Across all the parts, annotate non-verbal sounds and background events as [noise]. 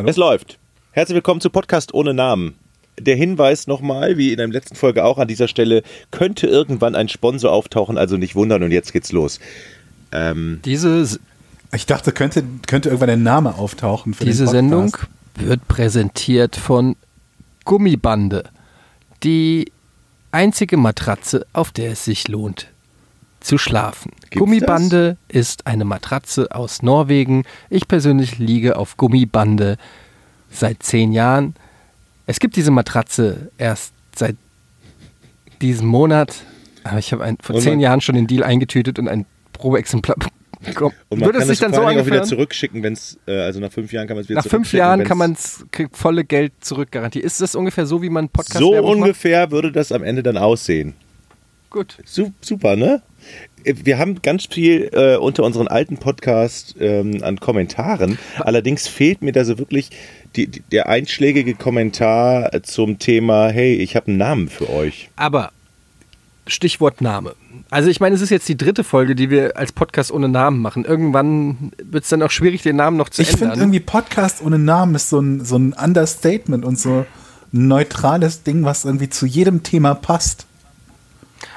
Hallo? Es läuft. Herzlich willkommen zu Podcast ohne Namen. Der Hinweis nochmal, wie in der letzten Folge auch an dieser Stelle, könnte irgendwann ein Sponsor auftauchen, also nicht wundern und jetzt geht's los. Ähm, Diese, Ich dachte, könnte, könnte irgendwann ein Name auftauchen für diese den Sendung wird präsentiert von Gummibande. Die einzige Matratze, auf der es sich lohnt zu schlafen. Gibt's Gummibande ist eine Matratze aus Norwegen. Ich persönlich liege auf Gummibande seit zehn Jahren. Es gibt diese Matratze erst seit diesem Monat. Aber ich habe vor Und zehn Jahren schon den Deal eingetütet und ein Probeexemplar [laughs] bekommen. Und man Würde kann es sich das dann so auch wieder ungefähr? zurückschicken, wenn es, äh, also nach fünf Jahren kann man es wieder Nach fünf Jahren kann man es volle Geld zurückgarantieren. Ist das ungefähr so, wie man Podcast So Werbung macht? ungefähr würde das am Ende dann aussehen. Gut. Su super, ne? Wir haben ganz viel äh, unter unseren alten Podcast ähm, an Kommentaren. Allerdings fehlt mir da so wirklich die, die, der einschlägige Kommentar zum Thema, hey, ich habe einen Namen für euch. Aber Stichwort Name. Also ich meine, es ist jetzt die dritte Folge, die wir als Podcast ohne Namen machen. Irgendwann wird es dann auch schwierig, den Namen noch zu Ich finde ändern. irgendwie Podcast ohne Namen ist so ein, so ein Understatement und so ein neutrales Ding, was irgendwie zu jedem Thema passt.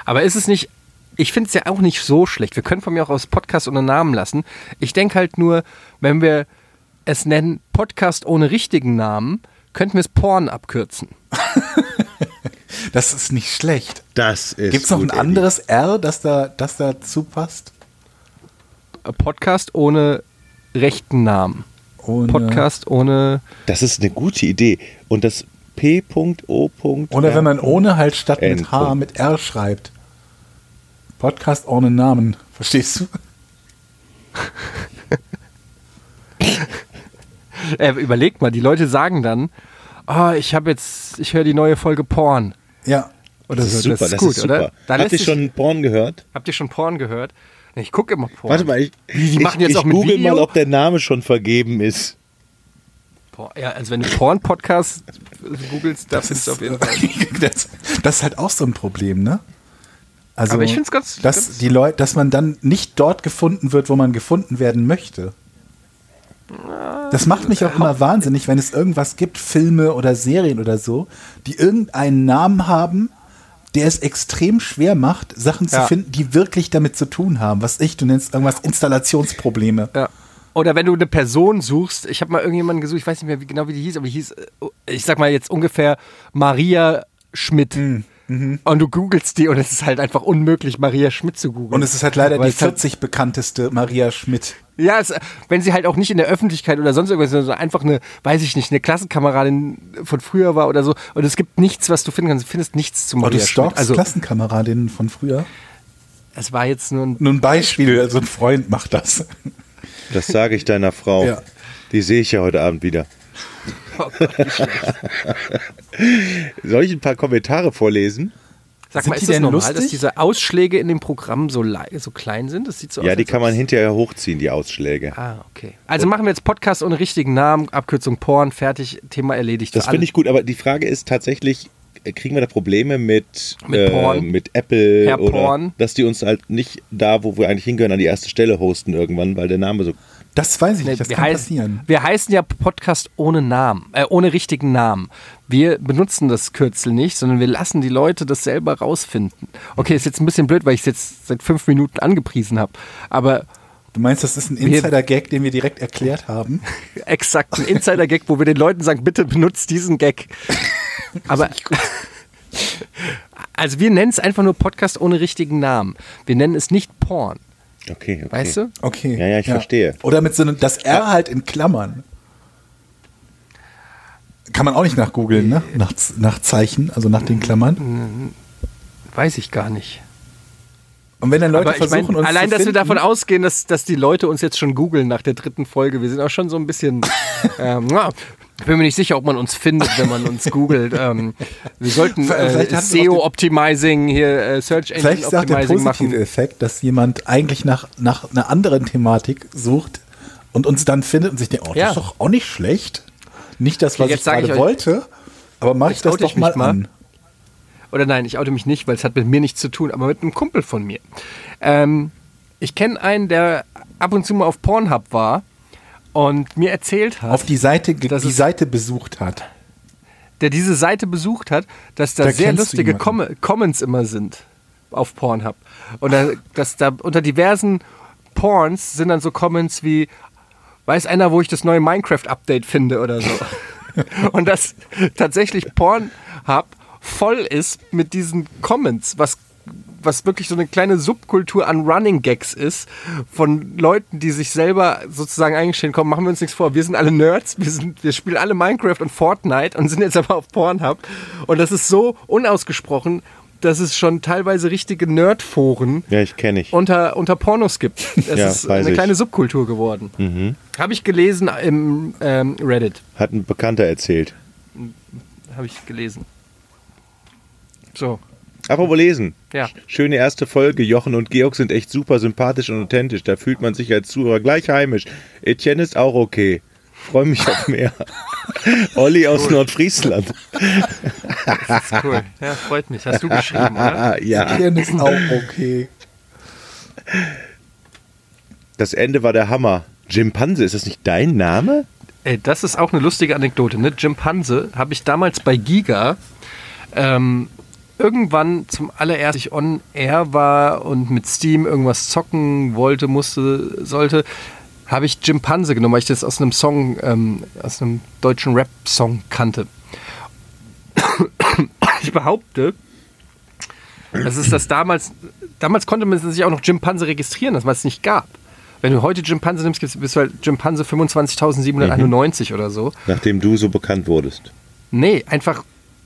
Aber ist es nicht, ich finde es ja auch nicht so schlecht. Wir können von mir auch aus Podcast ohne Namen lassen. Ich denke halt nur, wenn wir es nennen Podcast ohne richtigen Namen, könnten wir es Porn abkürzen. [laughs] Das ist nicht schlecht. Das ist. Gibt es noch ein anderes R, das da, das dazu passt? Podcast ohne rechten Namen. Ohne- Podcast ohne Das ist eine gute Idee. Und das P.O. Oder wenn man ohne halt statt mit. H mit R schreibt. Podcast ohne Namen. Verstehst du? Äh, überlegt mal, die Leute sagen dann, oh, ich habe jetzt, ich höre die neue Folge Porn. Ja. Oder Das ist so. super, das ist das gut, ist super. oder? Da Habt ihr schon Porn gehört? Habt ihr schon Porn gehört? Ich gucke immer Porn. Warte mal, ich, die machen ich, jetzt ich auch mit google Video? mal, ob der Name schon vergeben ist. Ja, also wenn du Porn-Podcast googelst, da findest du auf jeden Fall. das, [laughs] das ist halt auch so ein Problem, ne? Also, Aber ich find's ganz- dass ganz- die Leute, dass man dann nicht dort gefunden wird, wo man gefunden werden möchte. Das macht mich auch immer wahnsinnig, wenn es irgendwas gibt, Filme oder Serien oder so, die irgendeinen Namen haben, der es extrem schwer macht, Sachen zu Ja. finden, die wirklich damit zu tun haben. Was ich, du nennst irgendwas Installationsprobleme. Ja. Oder wenn du eine Person suchst, ich habe mal irgendjemanden gesucht, ich weiß nicht mehr wie, genau, wie die hieß, aber die hieß, äh, ich sag mal jetzt ungefähr Maria Schmidt. Hm, mhm. Und du googelst die und es ist halt einfach unmöglich, Maria Schmidt zu googeln. Und es ist halt leider Weil die es halt- 40 bekannteste Maria Schmidt. Ja, es, wenn sie halt auch nicht in der Öffentlichkeit oder sonst irgendwas, sondern einfach eine, weiß ich nicht, eine Klassenkameradin von früher war oder so. Und es gibt nichts, was du finden kannst. Du findest nichts zu Oh, Maria du Schmidt. Also, Klassenkameradinnen von früher? es war jetzt nur ein. Nur ein Beispiel, also ein Freund macht das. Das sage ich deiner Frau. Ja. Die sehe ich ja heute Abend wieder. [laughs] Oh Gott, wie schlecht. [laughs] Soll ich ein paar Kommentare vorlesen? Sag Sind mal, die ist das denn normal, lustig? dass diese Ausschläge in dem Programm so, so klein sind? Das sieht so aus. Ja, die als kann man hinterher hochziehen, die Ausschläge. Ah, okay. Also machen wir jetzt Podcast ohne richtigen Namen, Abkürzung Porn, fertig, Thema erledigt. Das finde ich gut, aber die Frage ist tatsächlich, äh, kriegen wir da Probleme mit, Mit äh, Porn? mit Apple Herr oder Porn? dass die uns halt nicht da, wo wir eigentlich hingehören, an die erste Stelle hosten irgendwann, weil der Name so. Das weiß ich nicht, das wir, kann heißen, passieren. wir heißen ja Podcast ohne Namen, äh, ohne richtigen Namen. Wir benutzen das Kürzel nicht, sondern wir lassen die Leute das selber rausfinden. Okay, ist jetzt ein bisschen blöd, weil ich es jetzt seit fünf Minuten angepriesen habe. Aber Du meinst, das ist ein Insider-Gag, den wir direkt erklärt haben? [laughs] exakt ein Insider-Gag, wo wir den Leuten sagen, bitte benutzt diesen Gag. [laughs] Aber [laughs] also wir nennen es einfach nur Podcast ohne richtigen Namen. Wir nennen es nicht Porn. Okay, okay. Weißt du? Okay. Ja, ja, ich verstehe. Oder mit so einem, das R halt in Klammern. Kann man auch nicht nachgoogeln, ne? Nach, nach Zeichen, also nach den Klammern. Weiß ich gar nicht. Und wenn dann Leute Aber ich versuchen, mein, uns allein, zu dass wir davon ausgehen, dass, dass die Leute uns jetzt schon googeln nach der dritten Folge. Wir sind auch schon so ein bisschen. [laughs] ähm, ja, ich bin mir nicht sicher, ob man uns findet, wenn man uns googelt. [laughs] Ähm, wir sollten äh, SEO-Optimizing, hier äh, Search Engine Vielleicht ist auch der Optimizing positive machen. Effekt, dass jemand eigentlich nach, nach einer anderen Thematik sucht und uns dann findet und sich denkt, oh, das Ja. ist doch auch nicht schlecht. Nicht das, was jetzt ich gerade wollte, aber mach ich das doch ich mal, mal. an. Oder nein, ich oute mich nicht, weil es hat mit mir nichts zu tun, aber mit einem Kumpel von mir. Ähm, ich kenne einen, der ab und zu mal auf Pornhub war und mir erzählt hat, Auf die Seite, die Seite besucht hat. der diese Seite besucht hat, dass da Da sehr lustige Com. Comments immer sind auf Pornhub. Und da, dass da unter diversen Porns sind dann so Comments wie, weiß einer, wo ich das neue Minecraft-Update finde oder so. [laughs] Und dass tatsächlich Pornhub voll ist mit diesen Comments, was was wirklich so eine kleine Subkultur an Running Gags ist, von Leuten, die sich selber sozusagen eingestehen, komm, machen wir uns nichts vor, wir sind alle Nerds, wir, sind, wir spielen alle Minecraft und Fortnite und sind jetzt aber auf Pornhub. Und das ist so unausgesprochen, dass es schon teilweise richtige Nerdforen Ja, ich kenne ich. unter, unter Pornos gibt. [laughs] Das Ja, ist eine ich. kleine Subkultur geworden. Habe ich gelesen im ähm, Reddit. Hat ein Bekannter erzählt. Habe ich gelesen. So, Apropos lesen. ja. Schöne erste Folge. Jochen und Georg sind echt super sympathisch und authentisch. Da fühlt man sich als Zuhörer gleich heimisch. Etienne ist auch okay. Freue mich auf mehr. [laughs] Olli aus Nordfriesland. Das ist cool. Ja, freut mich. Hast du geschrieben, oder? [laughs] Ja. Hier ist auch okay. Das Ende war der Hammer. Jimpanse, ist das nicht dein Name? Ey, das ist auch eine lustige Anekdote. Ne? Jimpanse habe ich damals bei Giga ähm, irgendwann zum allerersten, ich on air war und mit Steam irgendwas zocken wollte, musste, sollte, habe ich Jimpanse genommen, weil ich das aus einem Song, ähm, aus einem deutschen Rap-Song kannte. Ich behaupte, das ist das damals, damals konnte man sich auch noch Jimpanse registrieren, das es nicht gab. Wenn du heute Jimpanse nimmst, bist du halt Jimpanse 25.791 oder so. Nachdem du so bekannt wurdest. Nee, einfach,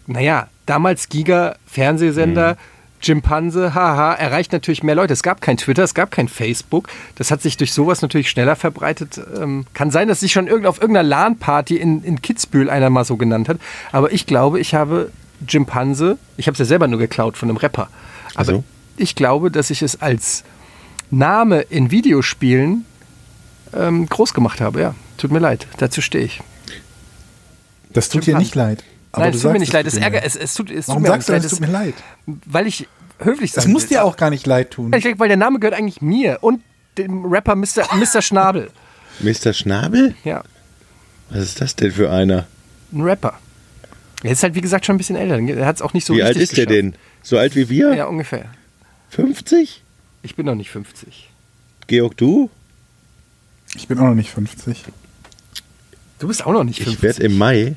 naja, damals Giga, Fernsehsender, Jimpanse, haha, erreicht natürlich mehr Leute. Es gab kein Twitter, es gab kein Facebook. Das hat sich durch sowas natürlich schneller verbreitet. Ähm, kann sein, dass sich schon irgend, auf irgendeiner LAN-Party in, in Kitzbühel einer mal so genannt hat. Aber ich glaube, ich habe Jimpanse, ich habe es ja selber nur geklaut von einem Rapper. Aber so. ich glaube, dass ich es als Name in Videospielen ähm, groß gemacht habe. Ja, tut mir leid, dazu stehe ich. Das tut dir Jimpanse. nicht leid. Aber Nein, es tut mir nicht leid, es leid. es, es tut, es Warum tut mir sagst du, leid, es tut mir leid? weil ich höflich sein Das muss dir auch gar nicht leid tun. Ich denke, weil der Name gehört eigentlich mir und dem Rapper Mr. Mr. Schnabel. Mr. Schnabel? Ja, Was ist das denn für einer? ein Rapper. Er ist halt, wie gesagt, schon ein bisschen älter. Er hat es auch nicht so wie alt ist der geschafft. denn? So alt wie wir? Ja, ungefähr. 50? Ich bin noch nicht 50. Georg, du? Ich bin auch noch nicht 50. Du bist auch noch nicht 50. Ich werde im Mai.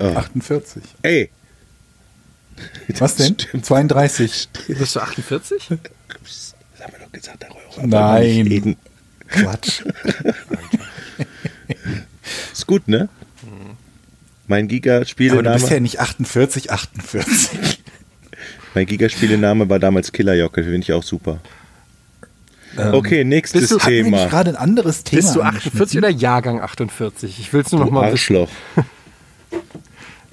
Oh. 48. Ey, Was denn? Stimmt. 32. Bist du 48? das haben wir doch gesagt, darüber Nein. nicht reden. Quatsch. [laughs] Ist gut, ne? Mein Aber du Giga-Spielename bist ja nicht 48, 48. mein Giga-Spielename war damals Killerjocke, finde ich auch super. okay, nächstes bist du- Thema. gerade ein anderes Thema Bist du 48 angeschnitten? oder Jahrgang 48? Ich will es nur noch mal wissen. [laughs]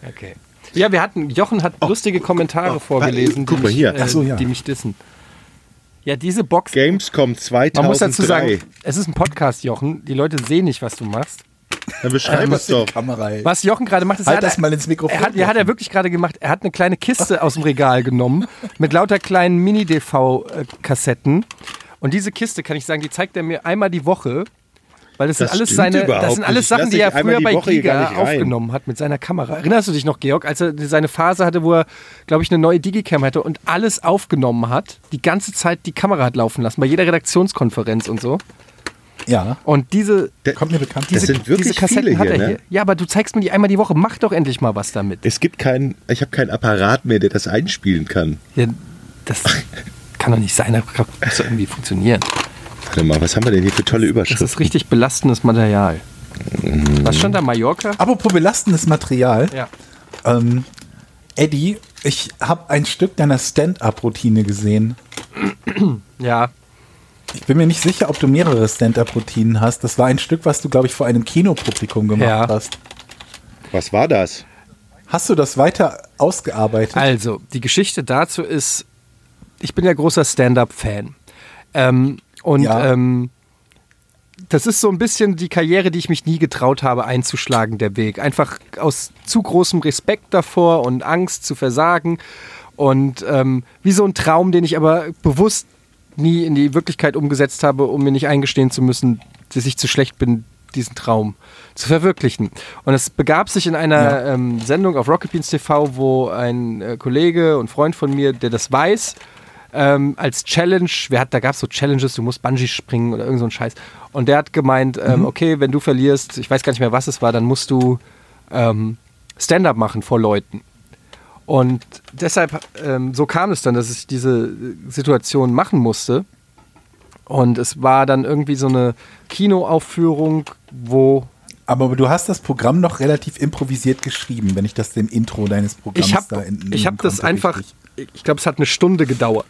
Okay. Ja, wir hatten, Jochen hat lustige Kommentare vorgelesen, Oh. guck die, mal mich, hier. Äh, Ach so, ja. die mich dissen. Ja, diese Box, Gamescom 2003. man muss dazu sagen, es ist ein Podcast, Jochen. Die Leute sehen nicht, was du machst. Dann beschreib Was es doch. Was Jochen gerade macht, ist, Halt er hat- das mal ins Mikrofon, Er hat, ja, hat er wirklich gerade gemacht. Er hat eine kleine Kiste aus dem Regal genommen mit lauter kleinen Mini-DV-Kassetten. Und diese Kiste, kann ich sagen, die zeigt er mir einmal die Woche. Weil das, Das sind alles seine, das sind alles Sachen, die er früher bei Woche Giga aufgenommen hat mit seiner Kamera. Erinnerst du dich noch, Georg, als er seine Phase hatte, wo er, glaube ich, eine neue Digicam hatte und alles aufgenommen hat, die ganze Zeit die Kamera hat laufen lassen, bei jeder Redaktionskonferenz und so. Ja, Und diese, kommt mir bekannt Das vor. sind wirklich diese Kassetten viele hat hier, er ne? hier. Ja, aber du zeigst mir die einmal die Woche. Mach doch endlich mal was damit. Es gibt keinen, ich habe keinen Apparat mehr, der das einspielen kann. Ja, das [laughs] kann doch nicht sein. Das muss doch irgendwie funktionieren. Warte mal, was haben wir denn hier für tolle Das Überschriften? ist richtig belastendes Material. Was stand da? Mallorca? Apropos belastendes Material. Ja. Ähm, Eddie, ich habe ein Stück deiner Stand-up-Routine gesehen. [clears throat] Ja. Ich bin mir nicht sicher, ob du mehrere Stand-up-Routinen hast. Das war ein Stück, was du, glaube ich, vor einem Kinopublikum gemacht Ja. hast. Was war das? Hast du das weiter ausgearbeitet? Also, die Geschichte dazu ist, ich bin ja großer Stand-up-Fan. Ähm, und Ja. ähm, das ist so ein bisschen die Karriere, die ich mich nie getraut habe einzuschlagen, der Weg. Einfach aus zu großem Respekt davor und Angst zu versagen. Und ähm, wie so ein Traum, den ich aber bewusst nie in die Wirklichkeit umgesetzt habe, um mir nicht eingestehen zu müssen, dass ich zu schlecht bin, diesen Traum zu verwirklichen. Und es begab sich in einer Ja. ähm, Sendung auf Rocket Beans TV, wo ein äh, Kollege und Freund von mir, der das weiß, ähm, als Challenge, wer hat, da gab es so Challenges, du musst Bungee springen oder irgend so ein Scheiß. Und der hat gemeint, ähm, okay, wenn du verlierst, ich weiß gar nicht mehr, was es war, dann musst du ähm, Stand-up machen vor Leuten. Und deshalb, ähm, so kam es dann, dass ich diese Situation machen musste. Und es war dann irgendwie so eine Kinoaufführung, wo Aber du hast das Programm noch relativ improvisiert geschrieben, wenn ich das dem Intro deines Programms ich habe da entnehmen ich hab das einfach, richtig. ich glaube, es hat eine Stunde gedauert.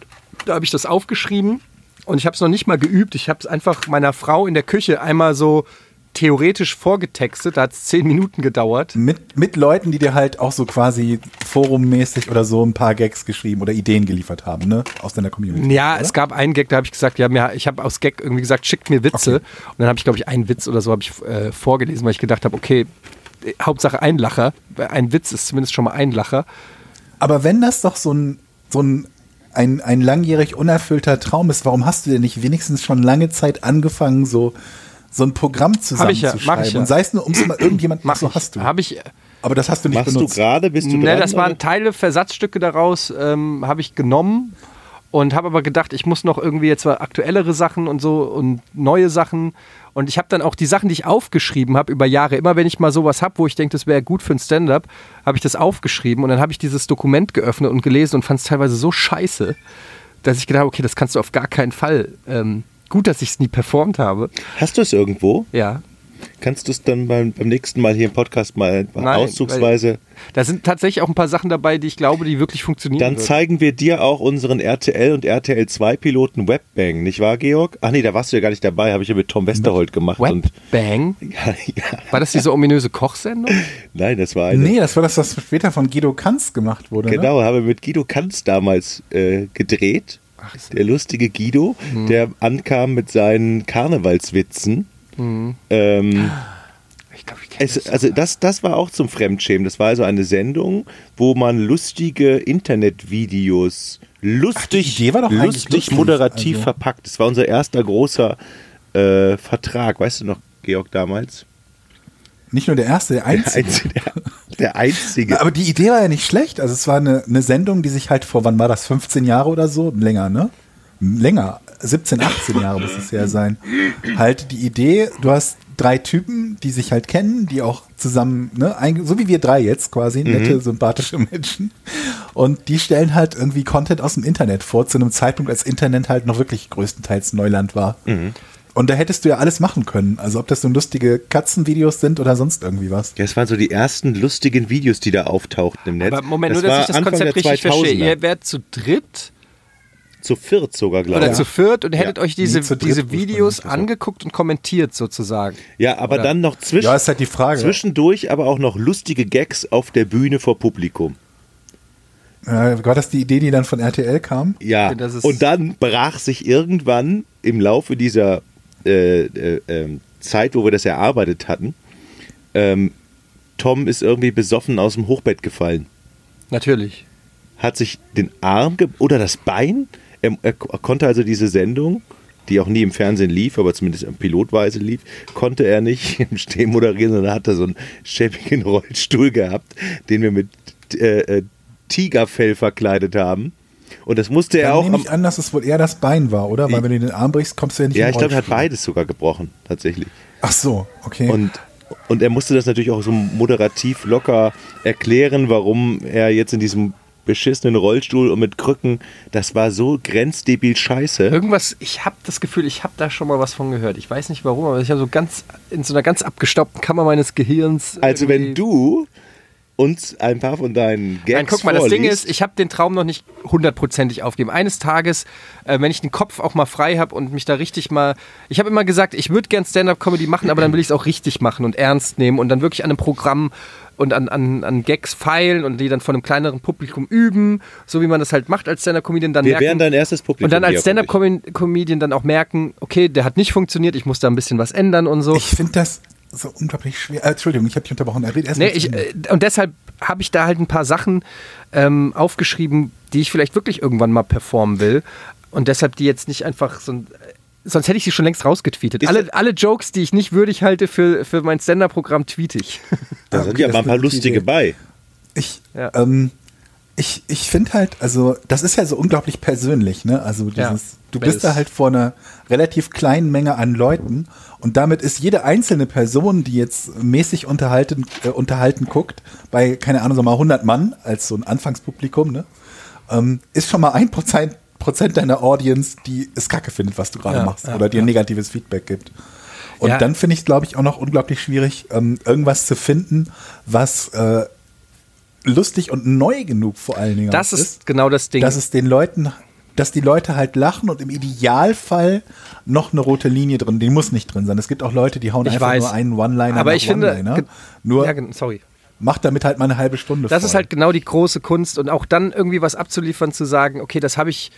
Da habe ich das aufgeschrieben und ich habe es noch nicht mal geübt. Ich habe es einfach meiner Frau in der Küche einmal so theoretisch vorgetextet. Da hat es zehn Minuten gedauert. Mit, mit Leuten, die dir halt auch so quasi forummäßig oder so ein paar Gags geschrieben oder Ideen geliefert haben, ne? Aus deiner Community. Ja, oder? es gab einen Gag, da habe ich gesagt, ja, mir, ich habe aus Gag irgendwie gesagt, schickt mir Witze. Okay. Und dann habe ich, glaube ich, einen Witz oder so habe ich äh, vorgelesen, weil ich gedacht habe, okay, äh, Hauptsache ein Lacher. Ein Witz ist zumindest schon mal ein Lacher. Aber wenn das doch so ein, so ein, ein, ein langjährig unerfüllter Traum ist, warum hast du denn nicht wenigstens schon lange Zeit angefangen, so, so ein Programm ja, zusammenzuschreiben? ich ja. Und sei es nur, um es mal irgendjemand [clears throat] Mach so hast du. Habe ich, Aber das hast du nicht Machst benutzt. du gerade? Bist du Ne, dran? das waren oder? Teile, Versatzstücke daraus, ähm, habe ich genommen und habe aber gedacht, ich muss noch irgendwie jetzt mal aktuellere Sachen und so und neue Sachen. Und ich habe dann auch die Sachen, die ich aufgeschrieben habe über Jahre, immer wenn ich mal sowas habe, wo ich denke, das wäre gut für ein Stand-up, habe ich das aufgeschrieben und dann habe ich dieses Dokument geöffnet und gelesen und fand es teilweise so scheiße, dass ich gedacht habe, okay, das kannst du auf gar keinen Fall. Ähm, gut, dass ich es nie performt habe. Hast du es irgendwo? Ja. Kannst du es dann beim, beim nächsten Mal hier im Podcast mal Nein, auszugsweise? Da sind tatsächlich auch ein paar Sachen dabei, die ich glaube, die wirklich funktionieren. Dann würden. zeigen wir dir auch unseren RTL und RTL 2 Piloten Webbang, nicht wahr, Georg? Ach nee, da warst du ja gar nicht dabei, habe ich ja mit Tom Westerholt gemacht. Webbang. [laughs] ja, ja. War das diese ominöse Kochsendung? Nein, das war eine. Nee, das war das, was später von Guido Kanz gemacht wurde. Ne? Genau, habe mit Guido Kanz damals äh, gedreht. Der lustige Guido, Mhm. der ankam mit seinen Karnevalswitzen. Mhm. Ähm, Ich glaube, ich kenne es, also das, das war auch zum Fremdschämen. Das war also eine Sendung, wo man lustige Internetvideos lustig, die Idee war doch eigentlich lustig lustig, moderativ also. verpackt. Das war unser erster großer äh, Vertrag. Weißt du noch, Georg, damals? Nicht nur der erste, der Der einzige. einzige. Der, der einzige. Aber die Idee war ja nicht schlecht. Also es war eine, eine Sendung, die sich halt vor, wann war das, 15 Jahre oder so? Länger, ne? Länger. 17, 18 Jahre muss es ja sein. Halt die Idee, du hast drei Typen, die sich halt kennen, die auch zusammen, ne, so wie wir drei jetzt quasi, nette, sympathische Menschen. Und die stellen halt irgendwie Content aus dem Internet vor, zu einem Zeitpunkt, als Internet halt noch wirklich größtenteils Neuland war. Und da hättest du ja alles machen können. Also ob das so lustige Katzenvideos sind oder sonst irgendwie was. Ja, das waren so die ersten lustigen Videos, die da auftauchten im Netz. Aber Moment, das nur dass war ich das Anfang Konzept der richtig verstehe. 2000er. Ihr wärt zu dritt Zu viert sogar, glaube oder ich. zu viert und hättet Ja. euch diese, dritt diese Videos also. angeguckt und kommentiert sozusagen. Ja, aber Oder? dann noch zwischen, Ja, ist halt die Frage. zwischendurch aber auch noch lustige Gags auf der Bühne vor Publikum. Äh, war das die Idee, die dann von RTL kam? Ja, und dann brach sich irgendwann im Laufe dieser äh, äh, ähm, Zeit, wo wir das erarbeitet hatten, ähm, Tom ist irgendwie besoffen aus dem Hochbett gefallen. Natürlich. Hat sich den Arm oder das Bein, er, er ko- konnte also diese Sendung, die auch nie im Fernsehen lief, aber zumindest in Pilotweise lief, konnte er nicht [laughs] im Stehen moderieren, sondern hat er so einen schäbigen Rollstuhl gehabt, den wir mit äh, äh, Tigerfell verkleidet haben. Und das musste er Dann auch nehme ich an, dass es wohl eher das Bein war, oder? Weil wenn du den Arm brichst, kommst du ja nicht Ja, ich glaube, er hat beides sogar gebrochen, tatsächlich. Ach so, okay. Und, und er musste das natürlich auch so moderativ locker erklären, warum er jetzt in diesem beschissenen Rollstuhl und mit Krücken, das war so grenzdebil scheiße. Irgendwas, ich habe das Gefühl, ich habe da schon mal was von gehört. Ich weiß nicht warum, aber ich habe so ganz in so einer ganz abgestaubten Kammer meines Gehirns. Also wenn du uns ein paar von deinen Gags Nein, guck mal, das Ding vorliest, ist, ich habe den Traum noch nicht hundertprozentig aufgeben. Eines Tages, äh, wenn ich den Kopf auch mal frei habe und mich da richtig mal. Ich habe immer gesagt, ich würde gern Stand-up-Comedy machen, aber dann will ich es auch richtig machen und ernst nehmen und dann wirklich an einem Programm und an, an, an Gags feilen und die dann von einem kleineren Publikum üben, so wie man das halt macht als Stand-up-Comedian. Dann wir merken, wären dein erstes Publikum. und dann als. Stand-up-Comedian dann auch merken, okay, der hat nicht funktioniert, ich muss da ein bisschen was ändern und so. ich finde das so unglaublich schwer. Äh, Entschuldigung, ich habe dich unterbrochen. Er redet erst Nee, ich, äh, und deshalb habe ich da halt ein paar Sachen ähm, aufgeschrieben, die ich vielleicht wirklich irgendwann mal performen will. Und deshalb die jetzt nicht einfach so ein. Sonst hätte ich sie schon längst rausgetweetet. Ist Alle, das- alle Jokes, die ich nicht würdig halte für, für mein Stand-Up-Programm, tweete ich. Da sind ja mal ein paar lustige Idee. bei. Ich, Ja. ähm, ich, ich finde halt, also das ist ja so unglaublich persönlich, ne? Also dieses, Ja. du bist da halt vor einer relativ kleinen Menge an Leuten und damit ist jede einzelne Person, die jetzt mäßig unterhalten, äh, unterhalten guckt, bei, keine Ahnung, so mal 100 Mann als so ein Anfangspublikum, ne? Ähm, ist schon mal ein Prozent, Prozent deiner Audience, die es kacke findet, was du gerade Ja, machst ja, oder dir negatives Feedback gibt. Und dann finde ich, glaube ich, auch noch unglaublich schwierig, ähm, irgendwas zu finden, was äh, lustig und neu genug vor allen Dingen Das auch ist genau das Ding. dass es den Leuten, dass die Leute halt lachen und im Idealfall noch eine rote Linie drin, die muss nicht drin sein. Es gibt auch Leute, die hauen Ich einfach weiß. nur einen One-Liner Aber ich finde, Nur ja, sorry. macht damit halt mal eine halbe Stunde Das voll. ist halt genau die große Kunst und auch dann irgendwie was abzuliefern, zu sagen, okay, das habe ich,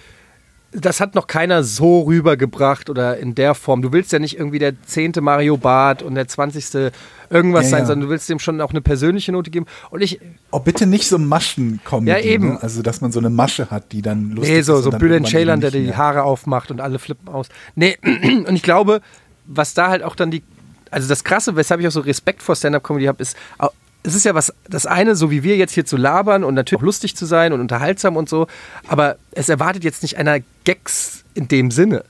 das hat noch keiner so rübergebracht oder in der Form. Du willst ja nicht irgendwie der zehnte Mario Bart und der zwanzigste irgendwas Ja, sein, ja. sondern du willst dem schon auch eine persönliche Note geben. Und ich, Oh, bitte nicht so Maschen kommen. Ja, eben. Ne? Also, dass man so eine Masche hat, die dann lustig nee, so, ist. so Bülent Ceylan, der die. Haare aufmacht und alle flippen aus. Nee, [clears throat] und ich glaube, was da halt auch dann die, also das Krasse, weshalb ich auch so Respekt vor Stand-Up-Comedy habe, ist, es ist ja was, das eine, so wie wir jetzt hier zu labern und natürlich auch lustig zu sein und unterhaltsam und so, aber es erwartet jetzt nicht einer Gags in dem Sinne.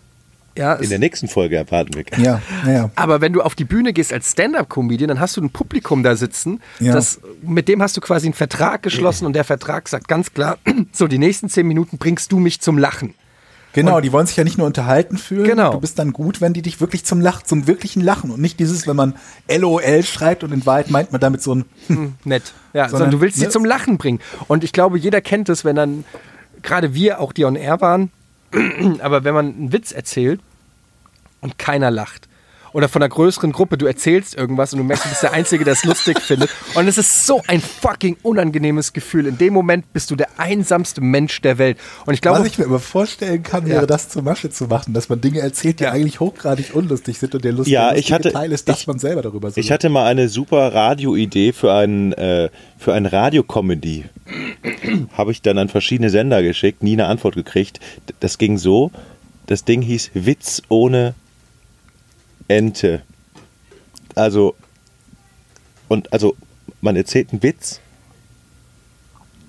Ja, In der nächsten Folge erwarten wir. Ja, ja, ja. aber wenn du auf die Bühne gehst als Stand-Up-Comedian, dann hast du ein Publikum da sitzen, Ja. das, mit dem hast du quasi einen Vertrag geschlossen und der Vertrag sagt ganz klar, [clears throat] so die nächsten zehn Minuten bringst du mich zum Lachen. Genau, die wollen sich ja nicht nur unterhalten fühlen. Genau. Du bist dann gut, wenn die dich wirklich zum Lachen, zum wirklichen Lachen und nicht dieses, wenn man LOL schreibt und in Wahrheit meint man damit so ein nett. Ja, sondern, Sondern, du willst sie ne? zum Lachen bringen. Und ich glaube, jeder kennt es, wenn dann, gerade wir, auch die on air waren, [clears throat] aber wenn man einen Witz erzählt und keiner lacht. Oder von einer größeren Gruppe, du erzählst irgendwas und du merkst, du bist der Einzige, der es lustig [laughs] findet. Und es ist so ein fucking unangenehmes Gefühl. In dem Moment bist du der einsamste Mensch der Welt. Und ich glaube, Was ich mir aber vorstellen kann, Ja. wäre das zur Masche zu machen, dass man Dinge erzählt, die Ja. eigentlich hochgradig unlustig sind und der lustige, Ja, ich lustige hatte- Teil ist, dass ich- man selber darüber so Ich hatte mal eine super Radioidee für ein, äh, für ein Radiocomedy. Habe ich dann an verschiedene Sender geschickt, nie eine Antwort gekriegt. Das ging so, das Ding hieß Witz ohne Ente. Also, und also, man erzählt einen Witz,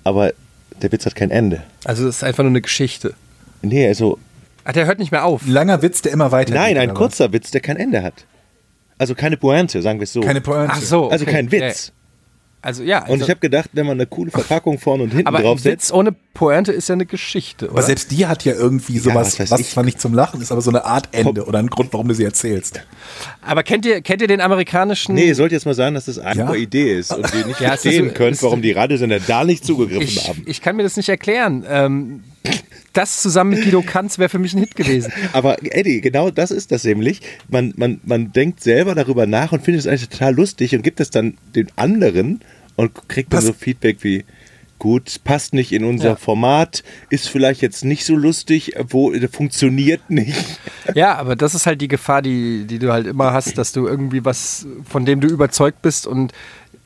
aber der Witz hat kein Ende. also es ist einfach nur eine Geschichte. Nee, also, Ach, der hört nicht mehr auf. ein langer Witz, der immer weiter nein, ein kurzer Witz, der kein Ende hat. Also keine Pointe, sagen wir es so. Keine Pointe. Ach so. also okay. kein Witz. Also ja. Also, Und ich habe gedacht, wenn man eine coole Verpackung vorne und hinten aber ein draufsetzt, Witz ohne Pointe ist ja eine Geschichte, oder? Aber selbst die hat ja irgendwie sowas, was weiß was, ich. zwar nicht zum Lachen ist, aber so eine Art Ende oder ein Grund, warum du sie erzählst. Aber kennt ihr, kennt ihr den amerikanischen... Nee, ihr sollt jetzt mal sagen, dass das einfach Ja. Idee ist und ihr nicht Ja, ist verstehen so- könnt, warum die Radiosender da nicht zugegriffen ich, haben. ich kann mir das nicht erklären. Ähm, das zusammen mit Guido Kanz wäre für mich ein Hit gewesen. Aber Eddie, genau das ist das nämlich. Man, man, man denkt selber darüber nach und findet es eigentlich total lustig und gibt es dann den anderen und kriegt dann Passt- so Feedback wie, gut, passt nicht in unser Ja. Format, ist vielleicht jetzt nicht so lustig, wo funktioniert nicht. [laughs] Ja, aber das ist halt die Gefahr, die, die du halt immer hast, dass du irgendwie was, von dem du überzeugt bist und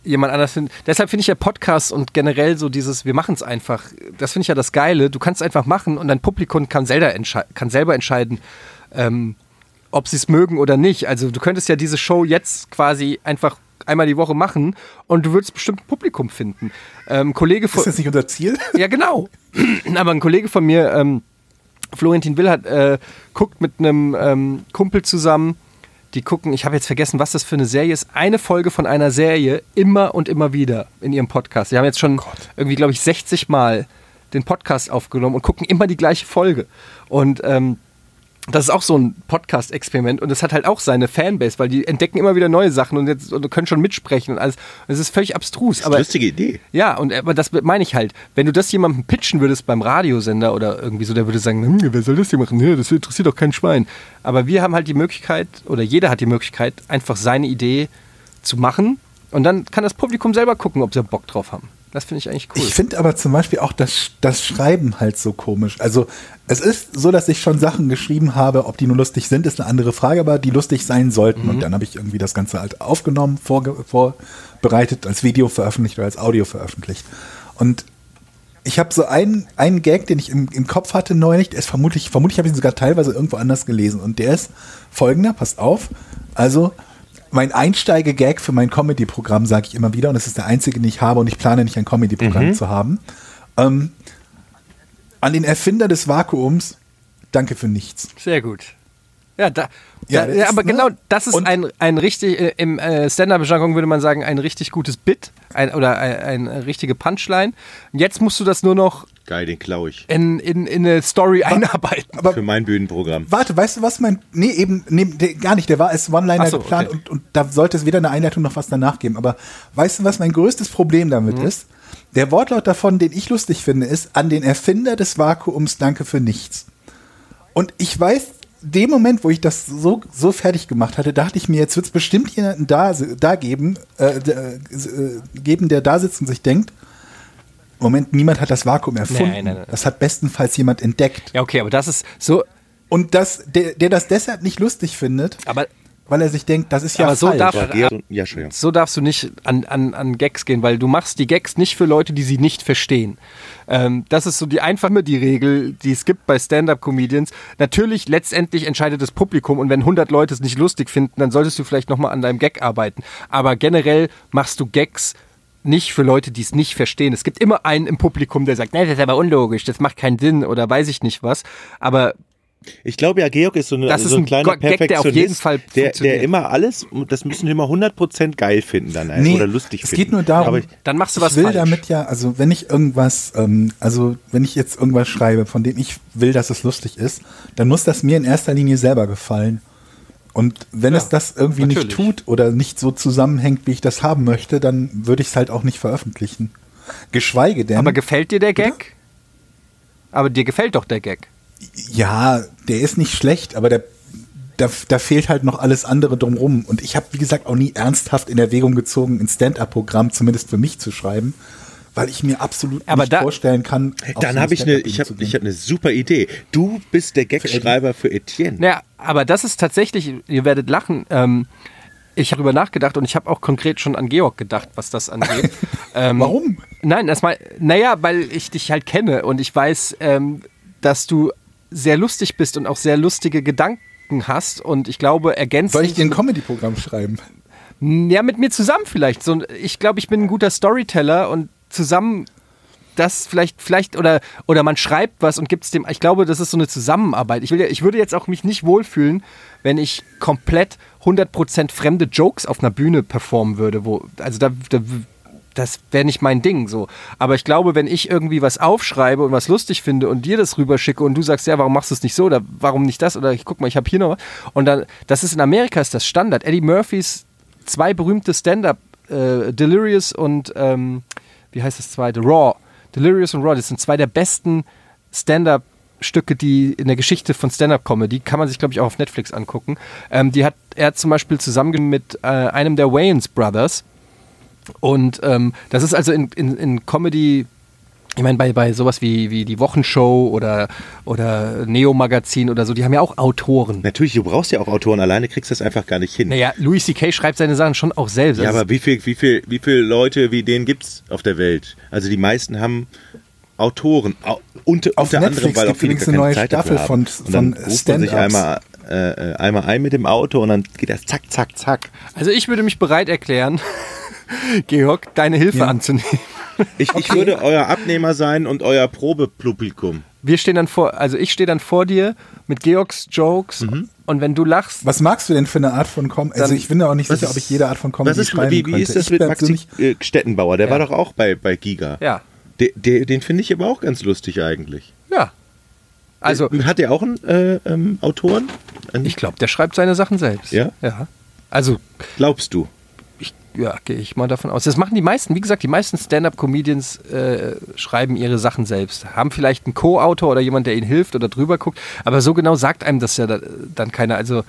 jemand anders findet. Deshalb finde ich ja Podcasts und generell so dieses, wir machen es einfach, das finde ich ja das Geile. Du kannst einfach machen und dein Publikum kann selber, entschei kann selber entscheiden, ähm, ob sie es mögen oder nicht. Also du könntest ja diese Show jetzt quasi einfach einmal die Woche machen und du würdest bestimmt ein Publikum finden. Ähm, Kollege von, Ist das nicht unser Ziel? ja, genau. [clears throat] Aber ein Kollege von mir, ähm, Florentin Will, hat, äh, guckt mit einem ähm, Kumpel zusammen. Die gucken, ich habe jetzt vergessen, was das für eine Serie ist. Eine Folge von einer Serie immer und immer wieder in ihrem Podcast. Die haben jetzt schon irgendwie, glaube ich, 60 Mal den Podcast aufgenommen und gucken immer die gleiche Folge. Und ähm, das ist auch so ein Podcast-Experiment und es hat halt auch seine Fanbase, weil die entdecken immer wieder neue Sachen und, jetzt, und können schon mitsprechen und alles. Es ist völlig abstrus. aber Lustige Idee. ja, und aber das meine ich halt. Wenn du das jemandem pitchen würdest beim Radiosender oder irgendwie so, der würde sagen, hm, wer soll das hier machen? Das interessiert doch kein Schwein. Aber wir haben halt die Möglichkeit, oder jeder hat die Möglichkeit, einfach seine Idee zu machen. Und dann kann das Publikum selber gucken, ob sie Bock drauf haben. Das finde ich eigentlich cool. Ich finde aber zum Beispiel auch das, das Schreiben halt so komisch. Also es ist so, dass ich schon Sachen geschrieben habe, ob die nur lustig sind, ist eine andere Frage, aber die lustig sein sollten. Mhm. Und dann habe ich irgendwie das Ganze halt aufgenommen, vorge vorbereitet, als Video veröffentlicht oder als Audio veröffentlicht. Und ich habe so einen, einen Gag, den ich im, im Kopf hatte neulich, der ist vermutlich, vermutlich habe ich ihn sogar teilweise irgendwo anders gelesen. Und der ist folgender, passt auf. Also, mein Einsteige-Gag für mein Comedy-Programm, sage ich immer wieder, und das ist der einzige, den ich habe, und ich plane nicht ein Comedy-Programm Mhm. zu haben. Ähm, an den Erfinder des Vakuums, danke für nichts. Sehr gut. Ja, da, Ja, da, ja ist, aber ne? genau, das ist Und- ein, ein richtig, äh, im äh, Stand-Up-Jargon würde man sagen, ein richtig gutes Bit ein, oder ein, eine richtige Punchline. Jetzt musst du das nur noch Geil, den klaue ich. in, in, in eine Story einarbeiten. Aber Für mein Bühnenprogramm. Warte, weißt du was mein. Nee, eben, nee, der, gar nicht. Der war als One-Liner so, geplant okay. und, und da sollte es weder eine Einleitung noch was danach geben. Aber weißt du, was mein größtes Problem damit Mhm. ist? Der Wortlaut davon, den ich lustig finde, ist an den Erfinder des Vakuums danke für nichts. Und ich weiß, dem Moment, wo ich das so, so fertig gemacht hatte, dachte ich mir, jetzt wird es bestimmt jemanden da, da geben, äh, der, äh, geben, der da sitzt und sich denkt, Moment, niemand hat das Vakuum erfunden. Nein, nein, nein. Das hat bestenfalls jemand entdeckt. Ja, okay, aber das ist so, Und das, der, der das deshalb nicht lustig findet, aber weil er sich denkt, das ist ja Aber so falsch. darf- Ja, Entschuldigung. so darfst du nicht an, an, an Gags gehen, weil du machst die Gags nicht für Leute, die sie nicht verstehen. Ähm, das ist so die einfache die Regel, die es gibt bei Stand-up-Comedians. Natürlich, letztendlich entscheidet das Publikum und wenn 100 Leute es nicht lustig finden, dann solltest du vielleicht nochmal an deinem Gag arbeiten. Aber generell machst du Gags nicht für Leute, die es nicht verstehen. Es gibt immer einen im Publikum, der sagt, nee, das ist aber unlogisch, das macht keinen Sinn oder weiß ich nicht was. Aber Ich glaube ja, Georg ist so, eine, Das ist so ein ein kleiner Gag, der auf Perfektionist, jeden Fall der, der funktioniert. immer alles, das müssen wir immer 100% geil finden dann Nee, oder lustig es finden. geht nur darum, Aber dann machst du was ich will falsch. damit ja, also wenn ich irgendwas, ähm, also wenn ich jetzt irgendwas schreibe, von dem ich will, dass es lustig ist, dann muss das mir in erster Linie selber gefallen. Und wenn Ja, es das irgendwie natürlich. nicht tut oder nicht so zusammenhängt, wie ich das haben möchte, dann würde ich es halt auch nicht veröffentlichen. Geschweige denn, Aber gefällt dir der Gag? Aber dir gefällt doch der Gag. ja, der ist nicht schlecht, aber der, da, da fehlt halt noch alles andere drumrum. Und ich habe, wie gesagt, auch nie ernsthaft in Erwägung gezogen, ein Stand-up-Programm zumindest für mich zu schreiben, weil ich mir absolut Aber nicht da- vorstellen kann. dann habe ich eine, ich habe ich hab eine super Idee. Du bist der Gagschreiber für Etienne. Naja, aber das ist tatsächlich, ihr werdet lachen, ähm, ich habe darüber nachgedacht und ich habe auch konkret schon an Georg gedacht, was das angeht. [laughs] ähm, Warum? Nein, erstmal, naja, weil ich dich halt kenne und ich weiß, ähm, dass du sehr lustig bist und auch sehr lustige Gedanken hast und ich glaube, ergänzt. Soll ich dir ein Comedy-Programm schreiben? Ja, mit mir zusammen vielleicht. So, ich glaube, ich bin ein guter Storyteller und zusammen das vielleicht, vielleicht, oder, oder man schreibt was und gibt es dem. Ich glaube, das ist so eine Zusammenarbeit. Ich, will ja, ich würde jetzt auch mich nicht wohlfühlen, wenn ich komplett 100% fremde Jokes auf einer Bühne performen würde. Wo, also da, da das wäre nicht mein Ding so. Aber ich glaube, wenn ich irgendwie was aufschreibe und was lustig finde und dir das rüberschicke und du sagst, ja, warum machst du es nicht so oder warum nicht das oder ich guck mal, ich habe hier noch was. Und dann, das ist in Amerika ist das Standard. Eddie Murphys zwei berühmte Stand-up, äh, Delirious und ähm, wie heißt das zweite? Raw. Delirious und Raw, das sind zwei der besten Stand-up Stücke, die in der Geschichte von Stand-Up-Comedy, kann man sich, glaube ich, auch auf Netflix angucken. Ähm, die hat er zum Beispiel zusammen mit äh, einem der Wayans Brothers. Und ähm, das ist also in, in, in Comedy, ich meine, bei, bei sowas wie, wie die Wochenshow oder, oder Neo-Magazin oder so, die haben ja auch Autoren. Natürlich, du brauchst ja auch Autoren, alleine kriegst du das einfach gar nicht hin. Naja, Louis C.K. schreibt seine Sachen schon auch selbst. Ja, aber wie viel, wie viel, wie viele Leute wie den gibt's auf der Welt? Also die meisten haben Autoren, au- unter, Auf unter Netflix anderem, weil auch gibt viele übrigens gar eine keine neue Zeit dafür Staffel haben. von- und dann von ruft man sich einmal, äh, einmal ein mit dem Auto und dann geht das zack, zack, zack. Also ich würde mich bereit erklären, [laughs] Georg, deine Hilfe Ja. anzunehmen. Ich, ich würde euer Abnehmer sein und euer Probepublikum. Wir stehen dann vor, also ich stehe dann vor dir mit Georgs Jokes Mhm. und wenn du lachst, Was magst du denn für eine Art von Comedy? Also ich bin da auch nicht sicher, ist- ob ich jede Art von Comedy ist, schreiben wie, wie könnte. ist das ich mit Maxi äh, Stettenbauer? Der Ja. war doch auch bei, bei Giga. ja, Der, der, den finde ich aber auch ganz lustig eigentlich. ja. Also Hat der auch einen äh, ähm, Autoren? Ich glaube, der schreibt seine Sachen selbst. Ja? Ja. Also Glaubst du? Ja, gehe ich mal davon aus. Das machen die meisten, wie gesagt, die meisten Stand-up-Comedians äh, schreiben ihre Sachen selbst. Haben vielleicht einen Co-Autor oder jemand, der ihnen hilft oder drüber guckt, aber so genau sagt einem das ja da, dann keiner. Also,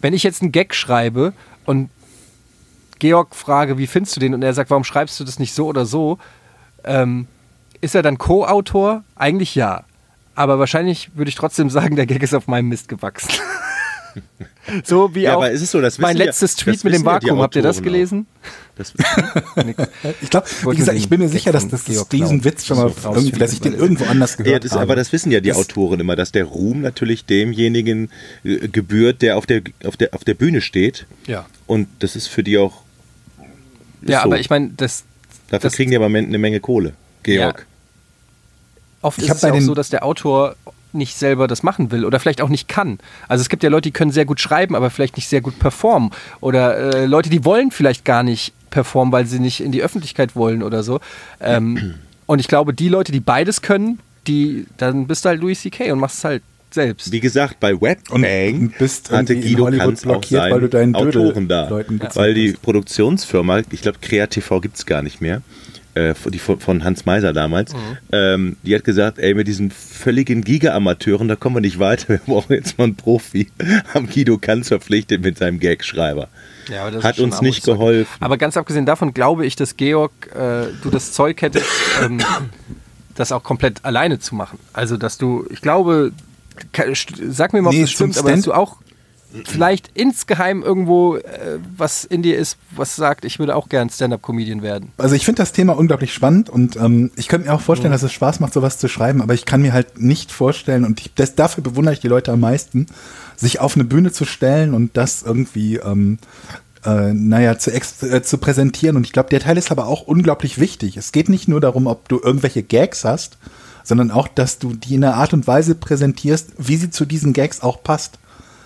wenn ich jetzt einen Gag schreibe und Georg frage, wie findest du den? Und er sagt, warum schreibst du das nicht so oder so? Ähm, ist er dann Co-Autor? Eigentlich ja. Aber wahrscheinlich würde ich trotzdem sagen, der Gag ist auf meinem Mist gewachsen. [laughs] [laughs] So wie Ja, auch aber es ist so, das mein wissen ja- letztes Tweet das mit dem ja Vakuum. Habt ihr das gelesen? Das, [laughs] Ich glaube, wie gesagt, ich bin mir sicher, dass das Georg diesen Witz schon mal so irgendwie, dass ich den irgendwo anders gehört ja, das, habe. aber das wissen ja die Das- Autoren immer, dass der Ruhm natürlich demjenigen äh, gebührt, der auf der, auf, der auf der Bühne steht. Ja. Und das ist für die auch. Ja, so. aber ich meine, das Dafür das- kriegen die aber eine Menge Kohle. Georg. oft Ich ist es ja auch so, dass der Autor nicht selber das machen will oder vielleicht auch nicht kann. Also es gibt ja Leute, die können sehr gut schreiben, aber vielleicht nicht sehr gut performen. Oder äh, Leute, die wollen vielleicht gar nicht performen, weil sie nicht in die Öffentlichkeit wollen oder so. Ähm, [clears throat] und ich glaube, die Leute, die beides können, die, dann bist du halt Louis C.K. und machst es halt selbst. Wie gesagt, bei Webbang Und bist hatte Guido Hollywood Kanz auch blockiert, seinen weil du deinen Autoren da. Leuten gezeigt weil die. Produktionsfirma, ich glaube Kreativ gibt es gar nicht mehr, äh, die von, von Hans Meiser damals, Mhm. ähm, die hat gesagt, ey, mit diesen völligen Giga-Amateuren, da kommen wir nicht weiter, [laughs] wir brauchen jetzt mal einen Profi. Haben Guido Kanz verpflichtet mit seinem Gagschreiber. Ja, aber das Hat uns nicht Armutszeug. geholfen. Aber ganz abgesehen davon glaube ich, dass Georg, äh, du das Zeug hättest, ähm, das auch komplett alleine zu machen. Also, dass du, ich glaube, sag mir mal, ob Nee, das stimmt, aber dass du auch vielleicht insgeheim irgendwo äh, was in dir ist, was sagt, ich würde auch gern Stand-Up-Comedian werden. Also ich finde das Thema unglaublich spannend und ähm, ich könnte mir auch Mhm. vorstellen, dass es Spaß macht, sowas zu schreiben, aber ich kann mir halt nicht vorstellen und ich, das, dafür bewundere ich die Leute am meisten, sich auf eine Bühne zu stellen und das irgendwie, ähm, äh, naja, zu, äh, zu präsentieren. Und ich glaube, der Teil ist aber auch unglaublich wichtig. Es geht nicht nur darum, ob du irgendwelche Gags hast, sondern auch, dass du die in einer Art und Weise präsentierst, wie sie zu diesen Gags auch passt.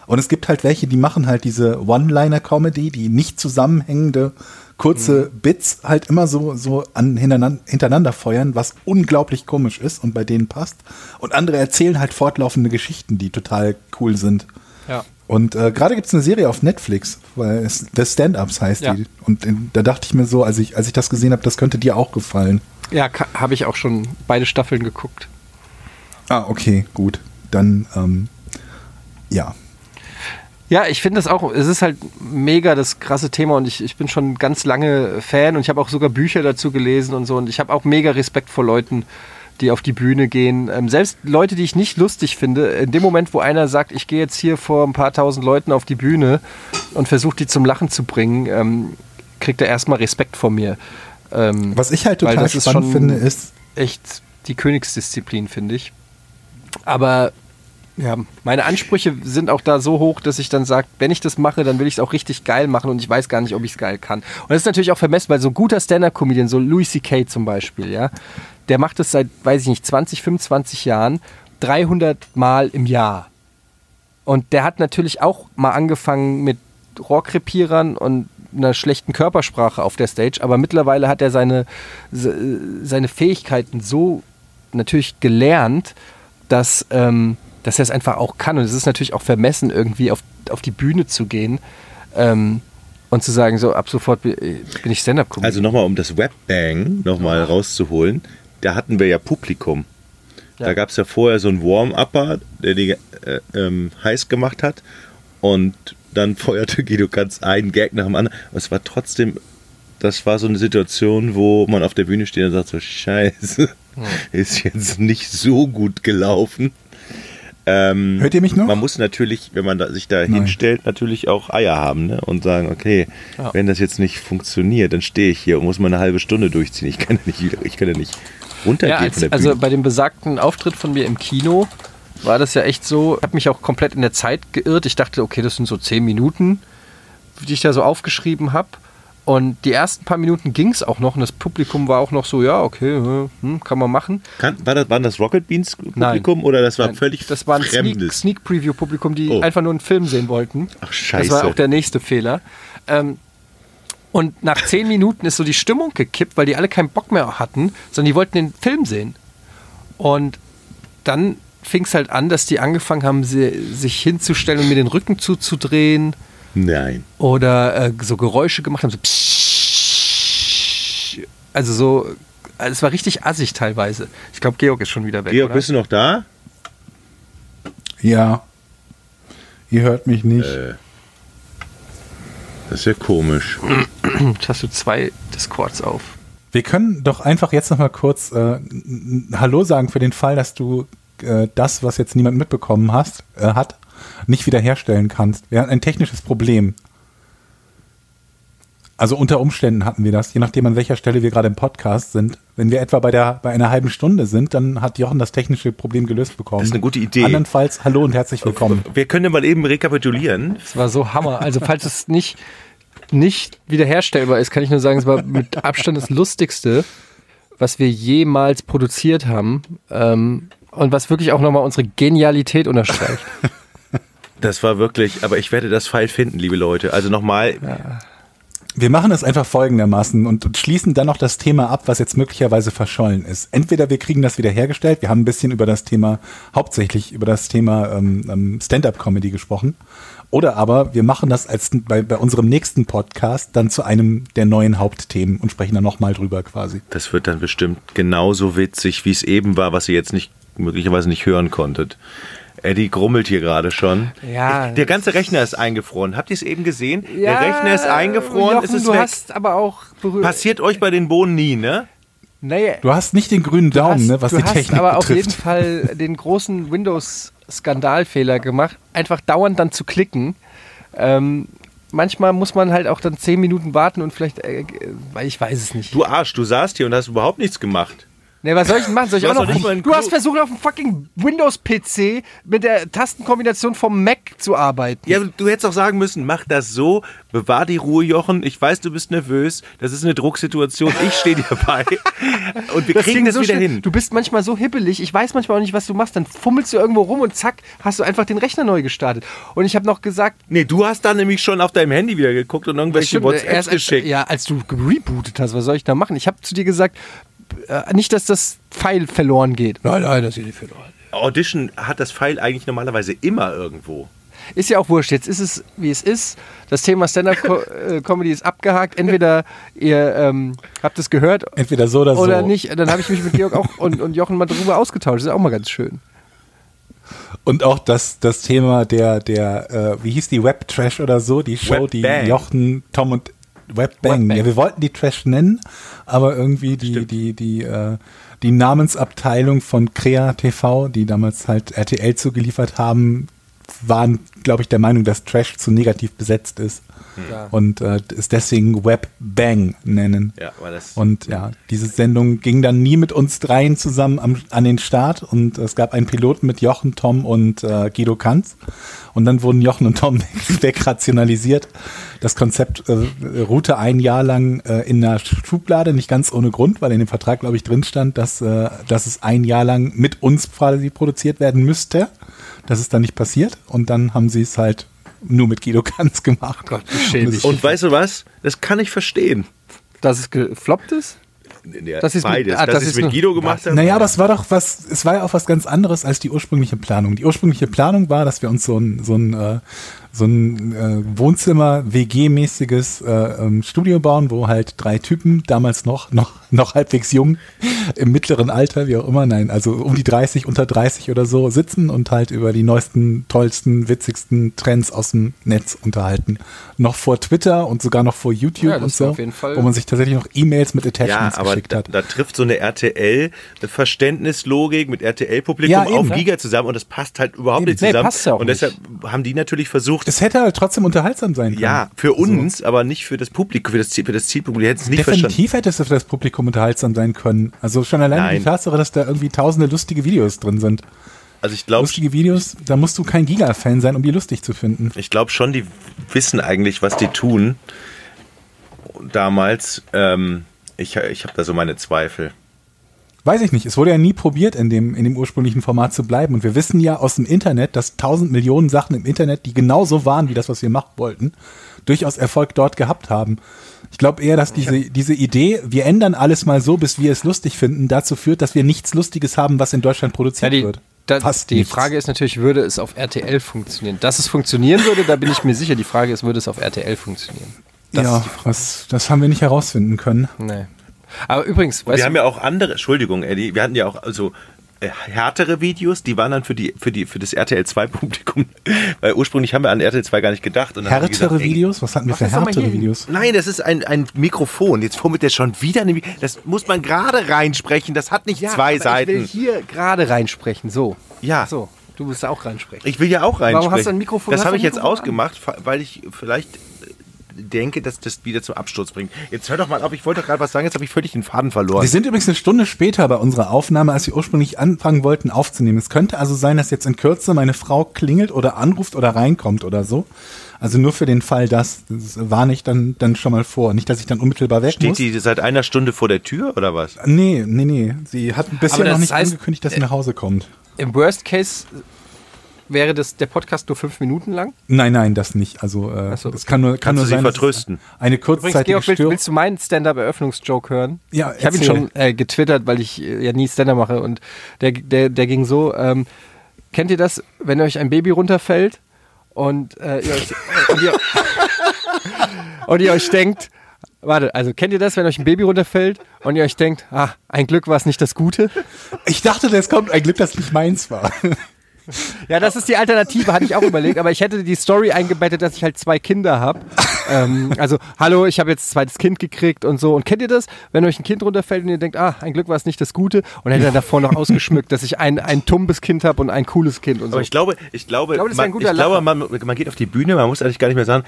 Und es gibt halt welche, die machen halt diese One-Liner-Comedy, die nicht zusammenhängende kurze Bits halt immer so, so an, hintereinander, hintereinander feuern, was unglaublich komisch ist und bei denen passt. Und andere erzählen halt fortlaufende Geschichten, die total cool sind. Ja. Und äh, gerade gibt es eine Serie auf Netflix, weil es The Stand-Ups heißt Ja. die. Und in, da dachte ich mir so, als ich, als ich das gesehen habe, das könnte dir auch gefallen. Ja, habe ich auch schon beide Staffeln geguckt. Ah, okay, gut. Dann, ähm, ja. Ja, ich finde das auch, es ist halt mega das krasse Thema und ich, ich bin schon ganz lange Fan und ich habe auch sogar Bücher dazu gelesen und so und ich habe auch mega Respekt vor Leuten, die auf die Bühne gehen. Ähm, selbst Leute, die ich nicht lustig finde, in dem Moment, wo einer sagt, ich gehe jetzt hier vor ein paar tausend Leuten auf die Bühne und versuche die zum Lachen zu bringen, ähm, kriegt er erstmal Respekt vor mir. Ähm, Was ich halt total ist spannend schon finde, ist, echt die Königsdisziplin, finde ich. Aber ja, meine Ansprüche sind auch da so hoch, dass ich dann sage, wenn ich das mache, dann will ich es auch richtig geil machen und ich weiß gar nicht, ob ich es geil kann. Und das ist natürlich auch vermessen, weil so ein guter Stand-Up-Comedian, so Louis C.K. zum Beispiel, ja, der macht das seit, weiß ich nicht, 20, 25 Jahren, 300 Mal im Jahr. Und der hat natürlich auch mal angefangen mit Rohrkrepierern und einer schlechten Körpersprache auf der Stage, aber mittlerweile hat er seine, se- seine Fähigkeiten so natürlich gelernt, dass, ähm, dass er es einfach auch kann. Und es ist natürlich auch vermessen, irgendwie auf, auf die Bühne zu gehen ähm, und zu sagen, so ab sofort bin bin ich Stand-Up-Comedian. Also nochmal, um das Webbang nochmal rauszuholen, da hatten wir ja Publikum. Da Ja. gab es ja vorher so einen Warm-Upper, der die äh, ähm, heiß gemacht hat und dann [laughs] feuerte Guido ganz einen Gag nach dem anderen. Aber es war trotzdem, das war so eine Situation, wo man auf der Bühne steht und sagt so, scheiße, [laughs] ist jetzt nicht so gut gelaufen. Ähm, Hört ihr mich noch? Man muss natürlich, wenn man da, sich da Nein. hinstellt, natürlich auch Eier haben ne? und sagen, okay, Ja. wenn das jetzt nicht funktioniert, dann stehe ich hier und muss mal eine halbe Stunde durchziehen. Ich kann ja nicht, wieder- ich kann ja nicht runtergehen Ja, als, von der also Bühne. bei dem besagten Auftritt von mir im Kino war das ja echt so, ich habe mich auch komplett in der Zeit geirrt. Ich dachte, okay, das sind so zehn Minuten, die ich da so aufgeschrieben habe. Und die ersten paar Minuten ging es auch noch und das Publikum war auch noch so, ja, okay, hm, kann man machen. Kann, war das, waren das Rocket Beans Nein. Publikum oder das war Nein, völlig das war ein Sneak, fremdes? Sneak Preview Publikum, die Oh. einfach nur einen Film sehen wollten. Ach, scheiße. Das war auch der nächste Fehler. Ähm, und nach zehn [laughs] Minuten ist so die Stimmung gekippt, weil die alle keinen Bock mehr hatten, sondern die wollten den Film sehen. Und dann fing es halt an, dass die angefangen haben, sie, sich hinzustellen und mir den Rücken zuzudrehen Nein. oder äh, so Geräusche gemacht haben. So pssst. also so, also es war richtig assig teilweise. Ich glaube, Georg ist schon wieder weg. Georg, oder? bist du noch da? ja, ihr hört mich nicht. Äh. Das ist ja komisch. Jetzt hast du zwei Discords auf. Wir können doch einfach jetzt noch mal kurz äh, Hallo sagen für den Fall, dass du äh, das, was jetzt niemand mitbekommen hast, äh, hat, nicht wiederherstellen kannst. Wir hatten ein technisches Problem. Also unter Umständen hatten wir das, je nachdem an welcher Stelle wir gerade im Podcast sind. Wenn wir etwa bei der bei einer halben Stunde sind, dann hat Jochen das technische Problem gelöst bekommen. Das ist eine gute Idee. Andernfalls hallo und herzlich willkommen. Wir können ja mal eben rekapitulieren. Es war so Hammer. Also falls es nicht, nicht wiederherstellbar ist, kann ich nur sagen, es war mit Abstand das Lustigste, was wir jemals produziert haben. Ähm, und was wirklich auch nochmal unsere Genialität unterstreicht. Das war wirklich, aber ich werde das Pfeil finden, liebe Leute. Also nochmal, Wir machen es einfach folgendermaßen und, und schließen dann noch das Thema ab, was jetzt möglicherweise verschollen ist. Entweder wir kriegen das wieder hergestellt, wir haben ein bisschen über das Thema, hauptsächlich über das Thema ähm, ähm, Stand-up-Comedy gesprochen, oder aber wir machen das als bei, bei unserem nächsten Podcast dann zu einem der neuen Hauptthemen und sprechen dann nochmal drüber quasi. das wird dann bestimmt genauso witzig, wie es eben war, was ihr jetzt nicht möglicherweise nicht hören konntet. Eddie grummelt hier gerade schon. Ja. Der ganze Rechner ist eingefroren. Habt ihr es eben gesehen? Der Rechner ist eingefroren, Jochen, es ist du weg. hast aber auch berührt. Passiert euch bei den Bohnen nie, ne? Naja, Du hast nicht den grünen Daumen, hast, ne, was du die hast Technik aber auf jeden betrifft. Fall den großen Windows-Skandalfehler gemacht, einfach dauernd dann zu klicken. Ähm, manchmal muss man halt auch dann zehn Minuten warten und vielleicht, äh, weil ich weiß es nicht. Du Arsch, du saßt hier und hast überhaupt nichts gemacht. Ne, was soll ich denn machen? Soll ich Du auch hast noch? nicht mal Du hast versucht, auf dem fucking Windows-PC mit der Tastenkombination vom Mac zu arbeiten. Ja, du hättest auch sagen müssen, mach das so, bewahr die Ruhe, Jochen. Ich weiß, du bist nervös. Das ist eine Drucksituation. Ich stehe dir bei. [laughs] Und wir Das kriegen das so wieder hin. Du bist manchmal so hibbelig, ich weiß manchmal auch nicht, was du machst. Dann fummelst du irgendwo rum und zack, hast du einfach den Rechner neu gestartet. Und ich habe noch gesagt, Nee, du hast dann nämlich schon auf deinem Handy wieder geguckt und irgendwelche Stimmt, WhatsApps erst als, geschickt. ja, als du gerebootet hast, was soll ich da machen? Ich habe zu dir gesagt, äh, nicht, dass das Pfeil verloren geht. Nein, nein, das ist nicht verloren. Audition hat das Pfeil eigentlich normalerweise immer irgendwo. Ist ja auch wurscht. Jetzt ist es, wie es ist. Das Thema Stand-Up-Comedy ist abgehakt. Entweder ihr ähm, habt es gehört Entweder so oder so. oder nicht. Dann habe ich mich mit Georg auch und, und Jochen mal darüber ausgetauscht. Das ist auch mal ganz schön. Und auch das, das Thema der, der, äh, wie hieß die Web-Trash oder so, die Show, die Webbang. Jochen, Tom und Webbang. Webbang. Ja, wir wollten die Trash nennen, aber irgendwie die, die, die, äh, die Namensabteilung von Crea TV, die damals halt RTL zugeliefert haben, waren, glaube ich, der Meinung, dass Trash zu negativ besetzt ist. Ja. Und äh, es deswegen Webbang nennen. Ja, weil das Und ja, diese Sendung ging dann nie mit uns dreien zusammen am, an den Start und es gab einen Piloten mit Jochen, Tom und äh, Guido Kanz. Und dann wurden Jochen und Tom [laughs] wegrationalisiert. Das Konzept äh, ruhte ein Jahr lang äh, in der Schublade, nicht ganz ohne Grund, weil in dem Vertrag, glaube ich, drin stand, dass, äh, dass es ein Jahr lang mit uns quasi produziert werden müsste. Das ist dann nicht passiert. Und dann haben sie es halt nur mit Guido Kanz gemacht. Gott, wie schäbig. Und weißt du was? Das kann ich verstehen. Dass es gefloppt ist? Ja, Das ist mit- beides. ah, dass das ich es ist mit Guido gemacht habe. Naja, aber es war doch was, es war ja auch was ganz anderes als die ursprüngliche Planung. Die ursprüngliche Planung war, dass wir uns so ein, so ein, äh, so ein äh, Wohnzimmer-WG-mäßiges äh, ähm, Studio bauen, wo halt drei Typen, damals noch, noch, noch halbwegs jung, im mittleren Alter, wie auch immer, nein, also um die 30, unter 30 oder so, sitzen und halt über die neuesten, tollsten, witzigsten Trends aus dem Netz unterhalten. Noch vor Twitter und sogar noch vor YouTube Ja, und so, war auf jeden Fall- wo man sich tatsächlich noch E-Mails mit Ja, Attachments aber geschickt da, hat. da trifft so eine RTL-Verständnislogik mit RTL-Publikum Ja, auf ne? Giga zusammen und das passt halt überhaupt Eben. nicht Nee, zusammen. passt ja auch und deshalb haben die natürlich versucht, Es hätte halt trotzdem unterhaltsam sein können. ja, für uns, aber nicht für das Publikum, für das, Ziel, für das Zielpublikum. Die hätten es nicht verstanden. Definitiv hätte es für das Publikum unterhaltsam sein können. Also schon alleine Nein. die Tatsache, dass da irgendwie tausende lustige Videos drin sind. Also ich glaube Lustige Videos, da musst du kein Giga-Fan sein, um die lustig zu finden. ich glaub schon, die wissen eigentlich, was die tun. Damals, ähm, ich, ich habe da so meine Zweifel. Weiß ich nicht. Es wurde ja nie probiert, in dem, in dem ursprünglichen Format zu bleiben. Und wir wissen ja aus dem Internet, dass tausend Millionen Sachen im Internet, die genauso waren wie das, was wir machen wollten, durchaus Erfolg dort gehabt haben. Ich glaube eher, dass diese, diese Idee, wir ändern alles mal so, bis wir es lustig finden, dazu führt, dass wir nichts Lustiges haben, was in Deutschland Ja, produziert die, wird. da, Fast die nichts. Frage ist natürlich, würde es auf RTL funktionieren? Dass es funktionieren würde, da bin ich mir sicher. Die Frage ist, würde es auf RTL funktionieren? Das ja, was, das haben wir nicht herausfinden können. Nee. Aber übrigens, weißt wir haben ja auch andere, Entschuldigung, Eddie, wir hatten ja auch also äh, härtere Videos, die waren dann für die für die für das RTL 2 Publikum, [laughs] weil ursprünglich haben wir an RTL 2 gar nicht gedacht Härtere gesagt, Videos? Was hatten wir für härtere. Videos? Nein, das ist ein, ein Mikrofon. Jetzt fummelt der schon wieder. eine Das muss man gerade reinsprechen. Das hat nicht ja, zwei Seiten. Ich will hier gerade reinsprechen. So. Ja. So. Du musst auch reinsprechen. Ich will ja auch reinsprechen. Warum hast du ein Mikrofon- Das habe ich jetzt ausgemacht, weil ich vielleicht denke, dass das wieder zum Absturz bringt. Jetzt hör doch mal auf, ich wollte doch gerade was sagen, jetzt habe ich völlig den Faden verloren. Wir sind übrigens eine Stunde später bei unserer Aufnahme, als wir ursprünglich anfangen wollten aufzunehmen. Es könnte also sein, dass jetzt in Kürze meine Frau klingelt oder anruft oder reinkommt oder so. Also nur für den Fall, dass, das warne ich dann, dann schon mal vor. Nicht, dass ich dann unmittelbar weg Steht muss. die seit einer Stunde vor der Tür oder was? Nee, nee, nee. Sie hat bisher noch nicht heißt- angekündigt, dass sie nach Hause kommt. Im Worst Case wäre das, der Podcast nur fünf Minuten lang. Nein, nein, das nicht. Also äh, so. das kann nur, kann Kannst nur sein, es vertrösten? Eine Übrigens, kurzzeitige Georg, willst, willst du meinen Stand-Up-Eröffnungsjoke hören? Ja, Ich habe ihn schon äh, getwittert, weil ich äh, ja nie Stand-Up mache. Und der, der, der ging so, ähm, kennt ihr das, wenn euch ein Baby runterfällt und, äh, ihr, euch, äh, und, ihr, [laughs] und ihr euch denkt, warte, also kennt ihr das, wenn euch ein Baby runterfällt und ihr euch denkt, ah, ein Glück war es nicht das Gute? Ich dachte, das kommt ein Glück, dass nicht meins war. Ja, das ist die Alternative, hatte ich auch überlegt, aber ich hätte die Story eingebettet, dass ich halt zwei Kinder habe. ähm, also, hallo, ich habe jetzt ein zweites Kind gekriegt und so. Und kennt ihr das, wenn euch ein Kind runterfällt und ihr denkt, ah, ein Glück war es nicht das Gute und hätte dann davor noch ausgeschmückt, dass ich ein, ein tumbes Kind habe und ein cooles Kind und so. Aber ich glaube, ich glaube, glaube, ist ein man, ich glaube man, man geht auf die Bühne, man muss eigentlich gar nicht mehr sagen,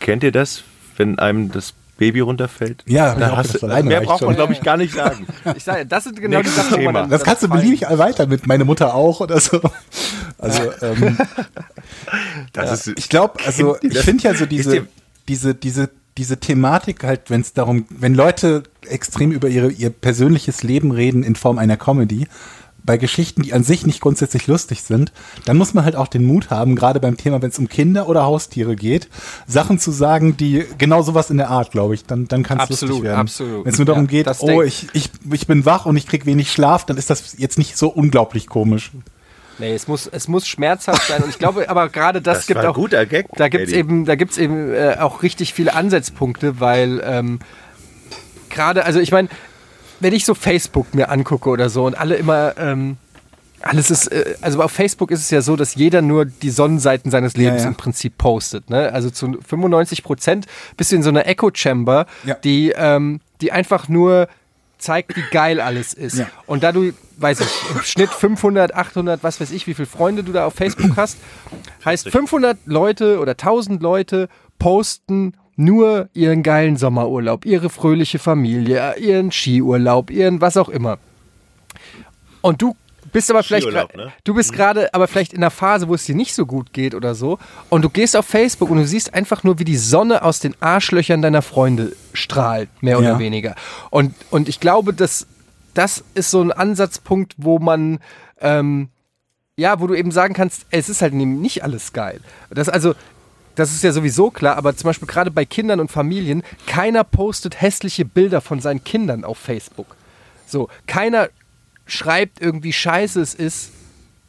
kennt ihr das, wenn einem das Baby runterfällt? Ja, da hast du, mehr braucht man, glaube ich, gar nicht sagen. [laughs] Ich sage, das sind genau die Nächstes Sachen, wo man Thema. dann, Das kannst du beliebig erweitern mit meine Mutter auch oder so. Also ähm, [laughs] Das ist, ich glaube, also ich das? finde ja so diese, diese, diese, diese Thematik halt, wenn es darum, wenn Leute extrem über ihre, ihr persönliches Leben reden in Form einer Comedy, bei Geschichten, die an sich nicht grundsätzlich lustig sind, dann muss man halt auch den Mut haben, gerade beim Thema, wenn es um Kinder oder Haustiere geht, Sachen zu sagen, die genau sowas in der Art, glaube ich, dann, dann kann es lustig werden. absolut. Wenn es nur darum Ja, geht, oh, ich, ich, ich bin wach und ich krieg wenig Schlaf, dann ist das jetzt nicht so unglaublich komisch. Nee, es muss, es muss schmerzhaft sein. Und ich glaube, aber gerade das, Das gibt auch. guter Gag, Da gibt es eben, da gibt's eben äh, auch richtig viele Ansatzpunkte, weil ähm, gerade, also ich meine, wenn ich so Facebook mir angucke oder so und alle immer. Ähm, alles ist, äh, also auf Facebook ist es ja so, dass jeder nur die Sonnenseiten seines Lebens Ja, ja. im Prinzip postet. Ne? Also zu 95 Prozent bist du in so einer Echo-Chamber, Ja. die, ähm, die einfach nur zeigt, wie geil alles ist. Ja. Und da du, weiß ich, im Schnitt 500, 800, was weiß ich, wie viele Freunde du da auf Facebook hast, heißt 500 Leute oder 1000 Leute posten nur ihren geilen Sommerurlaub, ihre fröhliche Familie, ihren Skiurlaub, ihren was auch immer. Und du bist aber vielleicht ne? du bist gerade aber vielleicht in einer Phase, wo es dir nicht so gut geht oder so und du gehst auf Facebook und du siehst einfach nur, wie die Sonne aus den Arschlöchern deiner Freunde strahlt, mehr oder Ja. weniger. Und, und ich glaube, dass das ist so ein Ansatzpunkt, wo man ähm, ja, wo du eben sagen kannst, es ist halt eben nicht alles geil. Das also das ist ja sowieso klar, aber zum Beispiel gerade bei Kindern und Familien, keiner postet hässliche Bilder von seinen Kindern auf Facebook. So, keiner schreibt irgendwie scheiße es ist,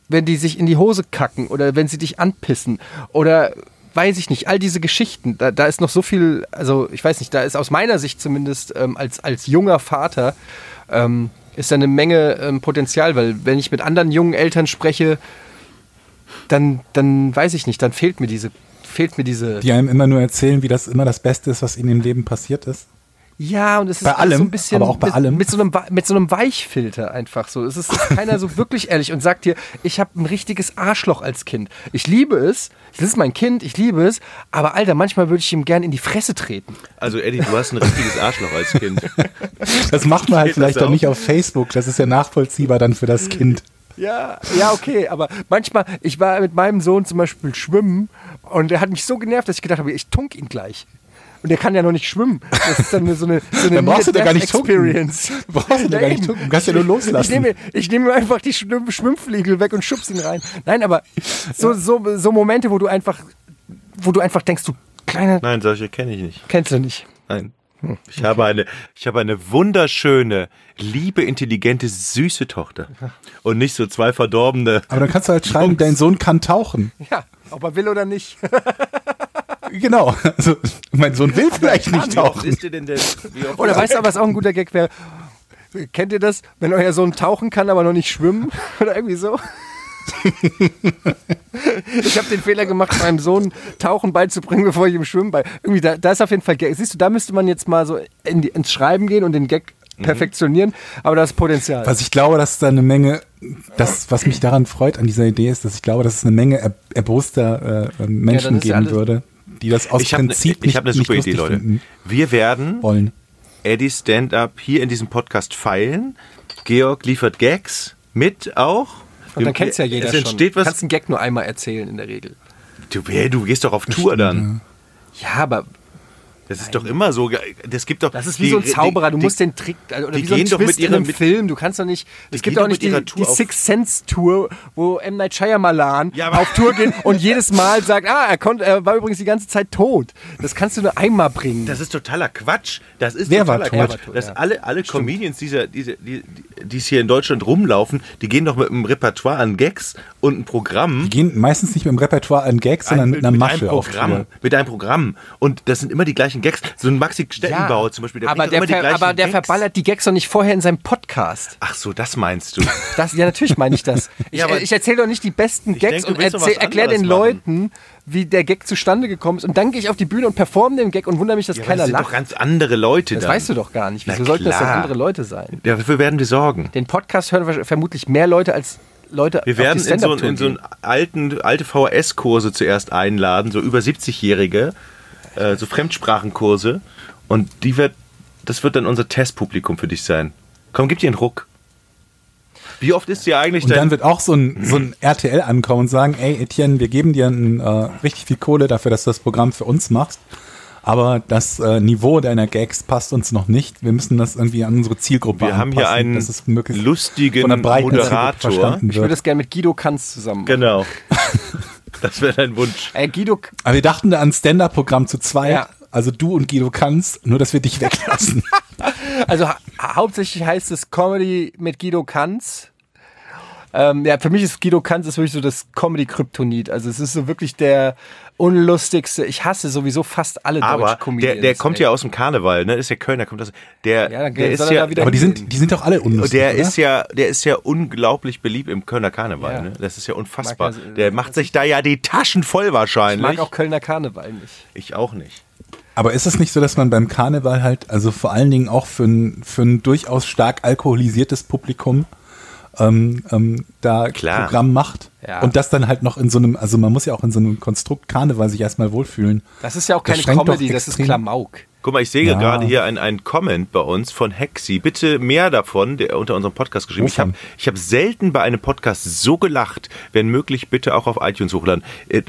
wenn die sich in die Hose kacken oder wenn sie dich anpissen oder weiß ich nicht, all diese Geschichten, da, da ist noch so viel, also ich weiß nicht, da ist aus meiner Sicht zumindest ähm, als, als junger Vater, ähm, ist da eine Menge ähm, Potenzial, weil wenn ich mit anderen jungen Eltern spreche, dann, dann weiß ich nicht, dann fehlt mir diese, fehlt mir diese. Die einem immer nur erzählen, wie das immer das Beste ist, was ihnen im Leben passiert ist. Ja, und es ist Bei alles allem, so ein bisschen aber auch bei mit, allem. Mit, so einem, mit so einem Weichfilter einfach so. Es ist keiner so wirklich ehrlich und sagt dir, ich habe ein richtiges Arschloch als Kind. Ich liebe es, das ist mein Kind, ich liebe es, aber Alter, manchmal würde ich ihm gern in die Fresse treten. Also Eddie, du hast ein richtiges Arschloch als Kind. [laughs] Das macht man halt Geht vielleicht auch? nicht auf Facebook. Das ist ja nachvollziehbar dann für das Kind. Ja, ja, okay, aber manchmal, ich war mit meinem Sohn zum Beispiel schwimmen und er hat mich so genervt, dass ich gedacht habe, ich tunk ihn gleich. Und der kann ja noch nicht schwimmen. Das ist dann so eine, so eine Dann brauchst du da gar nicht tunken. Experience. Brauchst du da gar nicht tunken. Du kannst ja nur loslassen. Ich nehme, ich nehme ihm einfach die Schwimm Schwimmfliegel weg und schubs ihn rein. Nein, aber so, so, so Momente, wo du einfach, wo du einfach denkst, du kleine, Nein, solche kenne ich nicht. kennst du nicht. Nein. Ich habe eine, ich habe eine wunderschöne, liebe, intelligente, süße Tochter. Und nicht so zwei verdorbene. Aber dann kannst du halt schreiben, dein Sohn kann tauchen. Ja, ob er will oder nicht. [laughs] Genau. Also, mein Sohn will vielleicht nicht Wie tauchen. ist dir denn oft Oder weißt du, was auch ein guter Gag wäre? Kennt ihr das, wenn euer Sohn tauchen kann, aber noch nicht schwimmen? [laughs] Oder irgendwie so? [laughs] ich habe den Fehler gemacht, meinem Sohn Tauchen beizubringen, bevor ich ihm schwimmen bei. Irgendwie, da, da ist auf jeden Fall Gag. Siehst du, da müsste man jetzt mal so in die, ins Schreiben gehen und den Gag perfektionieren, aber da ist Potenzial. Was ich glaube, dass es da eine Menge das, was mich daran freut an dieser Idee ist, dass ich glaube, dass es eine Menge er, erboster äh, Menschen ist ja geben würde, die das aus Ich habe Prinzip ich hab eine nicht, super Idee, Leute. finden Wir werden wollen. Eddie Stand-Up hier in diesem Podcast feilen. Georg liefert Gags mit auch. Und dann kennt's ja jeder Es entsteht schon. Du was. kannst einen Gag nur einmal erzählen in der Regel. Du, hey, du gehst doch auf Tour dann. Ja, aber Das ist doch immer so. Das gibt doch. das ist wie die- so ein Zauberer. Du die- musst den Trick, also, oder die wie so ein gehen doch Twist mit einem mit- Film. Du kannst doch nicht, es gibt auch doch nicht die, Tour die Six Sense Tour, wo M. Night Shyamalan Ja, auf Tour geht und jedes Mal sagt, ah, er, konnte, er war übrigens die ganze Zeit tot. Das kannst du nur einmal bringen. Das ist totaler Quatsch. Das ist Wer totaler tot? Quatsch. Tot, dass ja. alle, alle Comedians, dieser, diese, die, die es hier in Deutschland rumlaufen, die gehen doch mit einem Repertoire an Gags und einem Programm. Die gehen meistens nicht mit dem Repertoire an Gags, sondern mit einer Masche einem auf Programm, Tour. mit einem Programm. Und das sind immer die gleichen Gags. So ein Maxi Stettenbauer zum Beispiel, der aber der, ver, aber der Gags. verballert die Gags doch nicht vorher in seinem Podcast. Ach so, das meinst du. Das, ja, natürlich meine ich das. Ich, [laughs] Ja, ich erzähle doch nicht die besten Gags denk, du und erkläre den machen. Leuten, wie der Gag zustande gekommen ist. Und dann gehe ich auf die Bühne und performe den Gag und wundere mich, dass Ja, keiner das sind lacht. doch ganz andere Leute Das dann. weißt du doch gar nicht. Na Wieso sollten das dann klar. andere Leute sein? Ja, dafür werden wir sorgen. Den Podcast hören vermutlich mehr Leute als Leute Wir werden in so, in so einen alten, alte VHS-Kurse zuerst einladen, so über 70-Jährige, äh, so Fremdsprachenkurse. Und die wird, das wird dann unser Testpublikum für dich sein. Komm, gib dir einen Ruck. Wie oft ist dir eigentlich Und dann wird auch so ein, so ein RTL ankommen und sagen, ey Etienne, wir geben dir ein, äh, richtig viel Kohle dafür, dass du das Programm für uns machst. Aber das äh, Niveau deiner Gags passt uns noch nicht. Wir müssen das irgendwie an unsere Zielgruppe wir haben hier anpassen, einen dass es möglichst lustigen von der breiten Zielgruppe Moderator. Ich würde das gerne mit Guido Kanz zusammen machen. Genau. [laughs] Das wäre dein Wunsch. Äh, Guido, Aber wir dachten da an ein Stand-Up-Programm zu zweit. Ja. Also du und Guido kannst, nur dass wir dich [laughs] weglassen. also ha hauptsächlich heißt es Comedy mit Guido Kanz. Ähm, ja, für mich ist Guido Kanz ist wirklich so das Comedy-Kryptonit. Also es ist so wirklich der unlustigste. Ich hasse sowieso fast alle Aber Deutsch-Comedians. der, der kommt ey. ja aus dem Karneval, ne? Ist ja Kölner, kommt das. Der, Ja, dann der soll ist er ja, da wieder Aber die sind, die sind doch alle unlustig, der oder? ist ja, der ist ja unglaublich beliebt im Kölner Karneval. Ja. Ne? Das ist ja unfassbar. Ja- der macht sich da ja die Taschen voll Ich wahrscheinlich. mag auch Kölner Karneval nicht. ich auch nicht. Aber ist es nicht so, dass man beim Karneval halt, also vor allen Dingen auch für ein, für ein durchaus stark alkoholisiertes Publikum, ähm, ähm, da Klar. Programm macht? Ja. Und das dann halt noch in so einem, also man muss ja auch in so einem Konstrukt Karneval sich erstmal wohlfühlen. Das ist ja auch Das keine doch Comedy, das ist Klamauk. Guck mal, ich sehe Ja. gerade hier einen, einen Comment bei uns von Hexi. Bitte mehr davon, der unter unserem Podcast geschrieben. Ich habe ich hab selten bei einem Podcast so gelacht. Wenn möglich, bitte auch auf iTunes hochladen. Äh,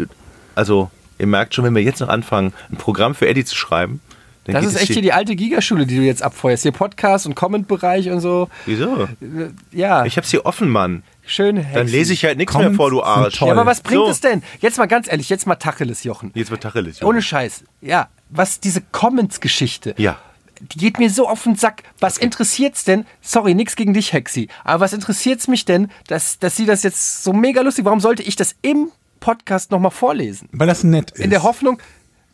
Also, ihr merkt schon, wenn wir jetzt noch anfangen, ein Programm für Eddie zu schreiben, dann Das ist echt hier die alte Gigaschule, die du jetzt abfeuerst. Hier Podcast und Comment-Bereich und so. Wieso? Ja, Ich hab's hier offen, Mann. schön. Dann Hexi. lese ich halt nichts mehr vor, du Arsch. Ja, aber was bringt So. es denn? Jetzt mal ganz ehrlich, jetzt mal Tacheles, Jochen. Jetzt wird Tacheles. Ohne Scheiß. Ja, was diese Comments-Geschichte. Ja. Die geht mir so auf den Sack. Was interessiert's denn? Sorry, nix gegen dich, Hexi. Aber was interessiert's mich denn, dass, dass sie das jetzt so mega lustig, warum sollte ich das im Podcast nochmal vorlesen? Weil das nett ist. In der Hoffnung,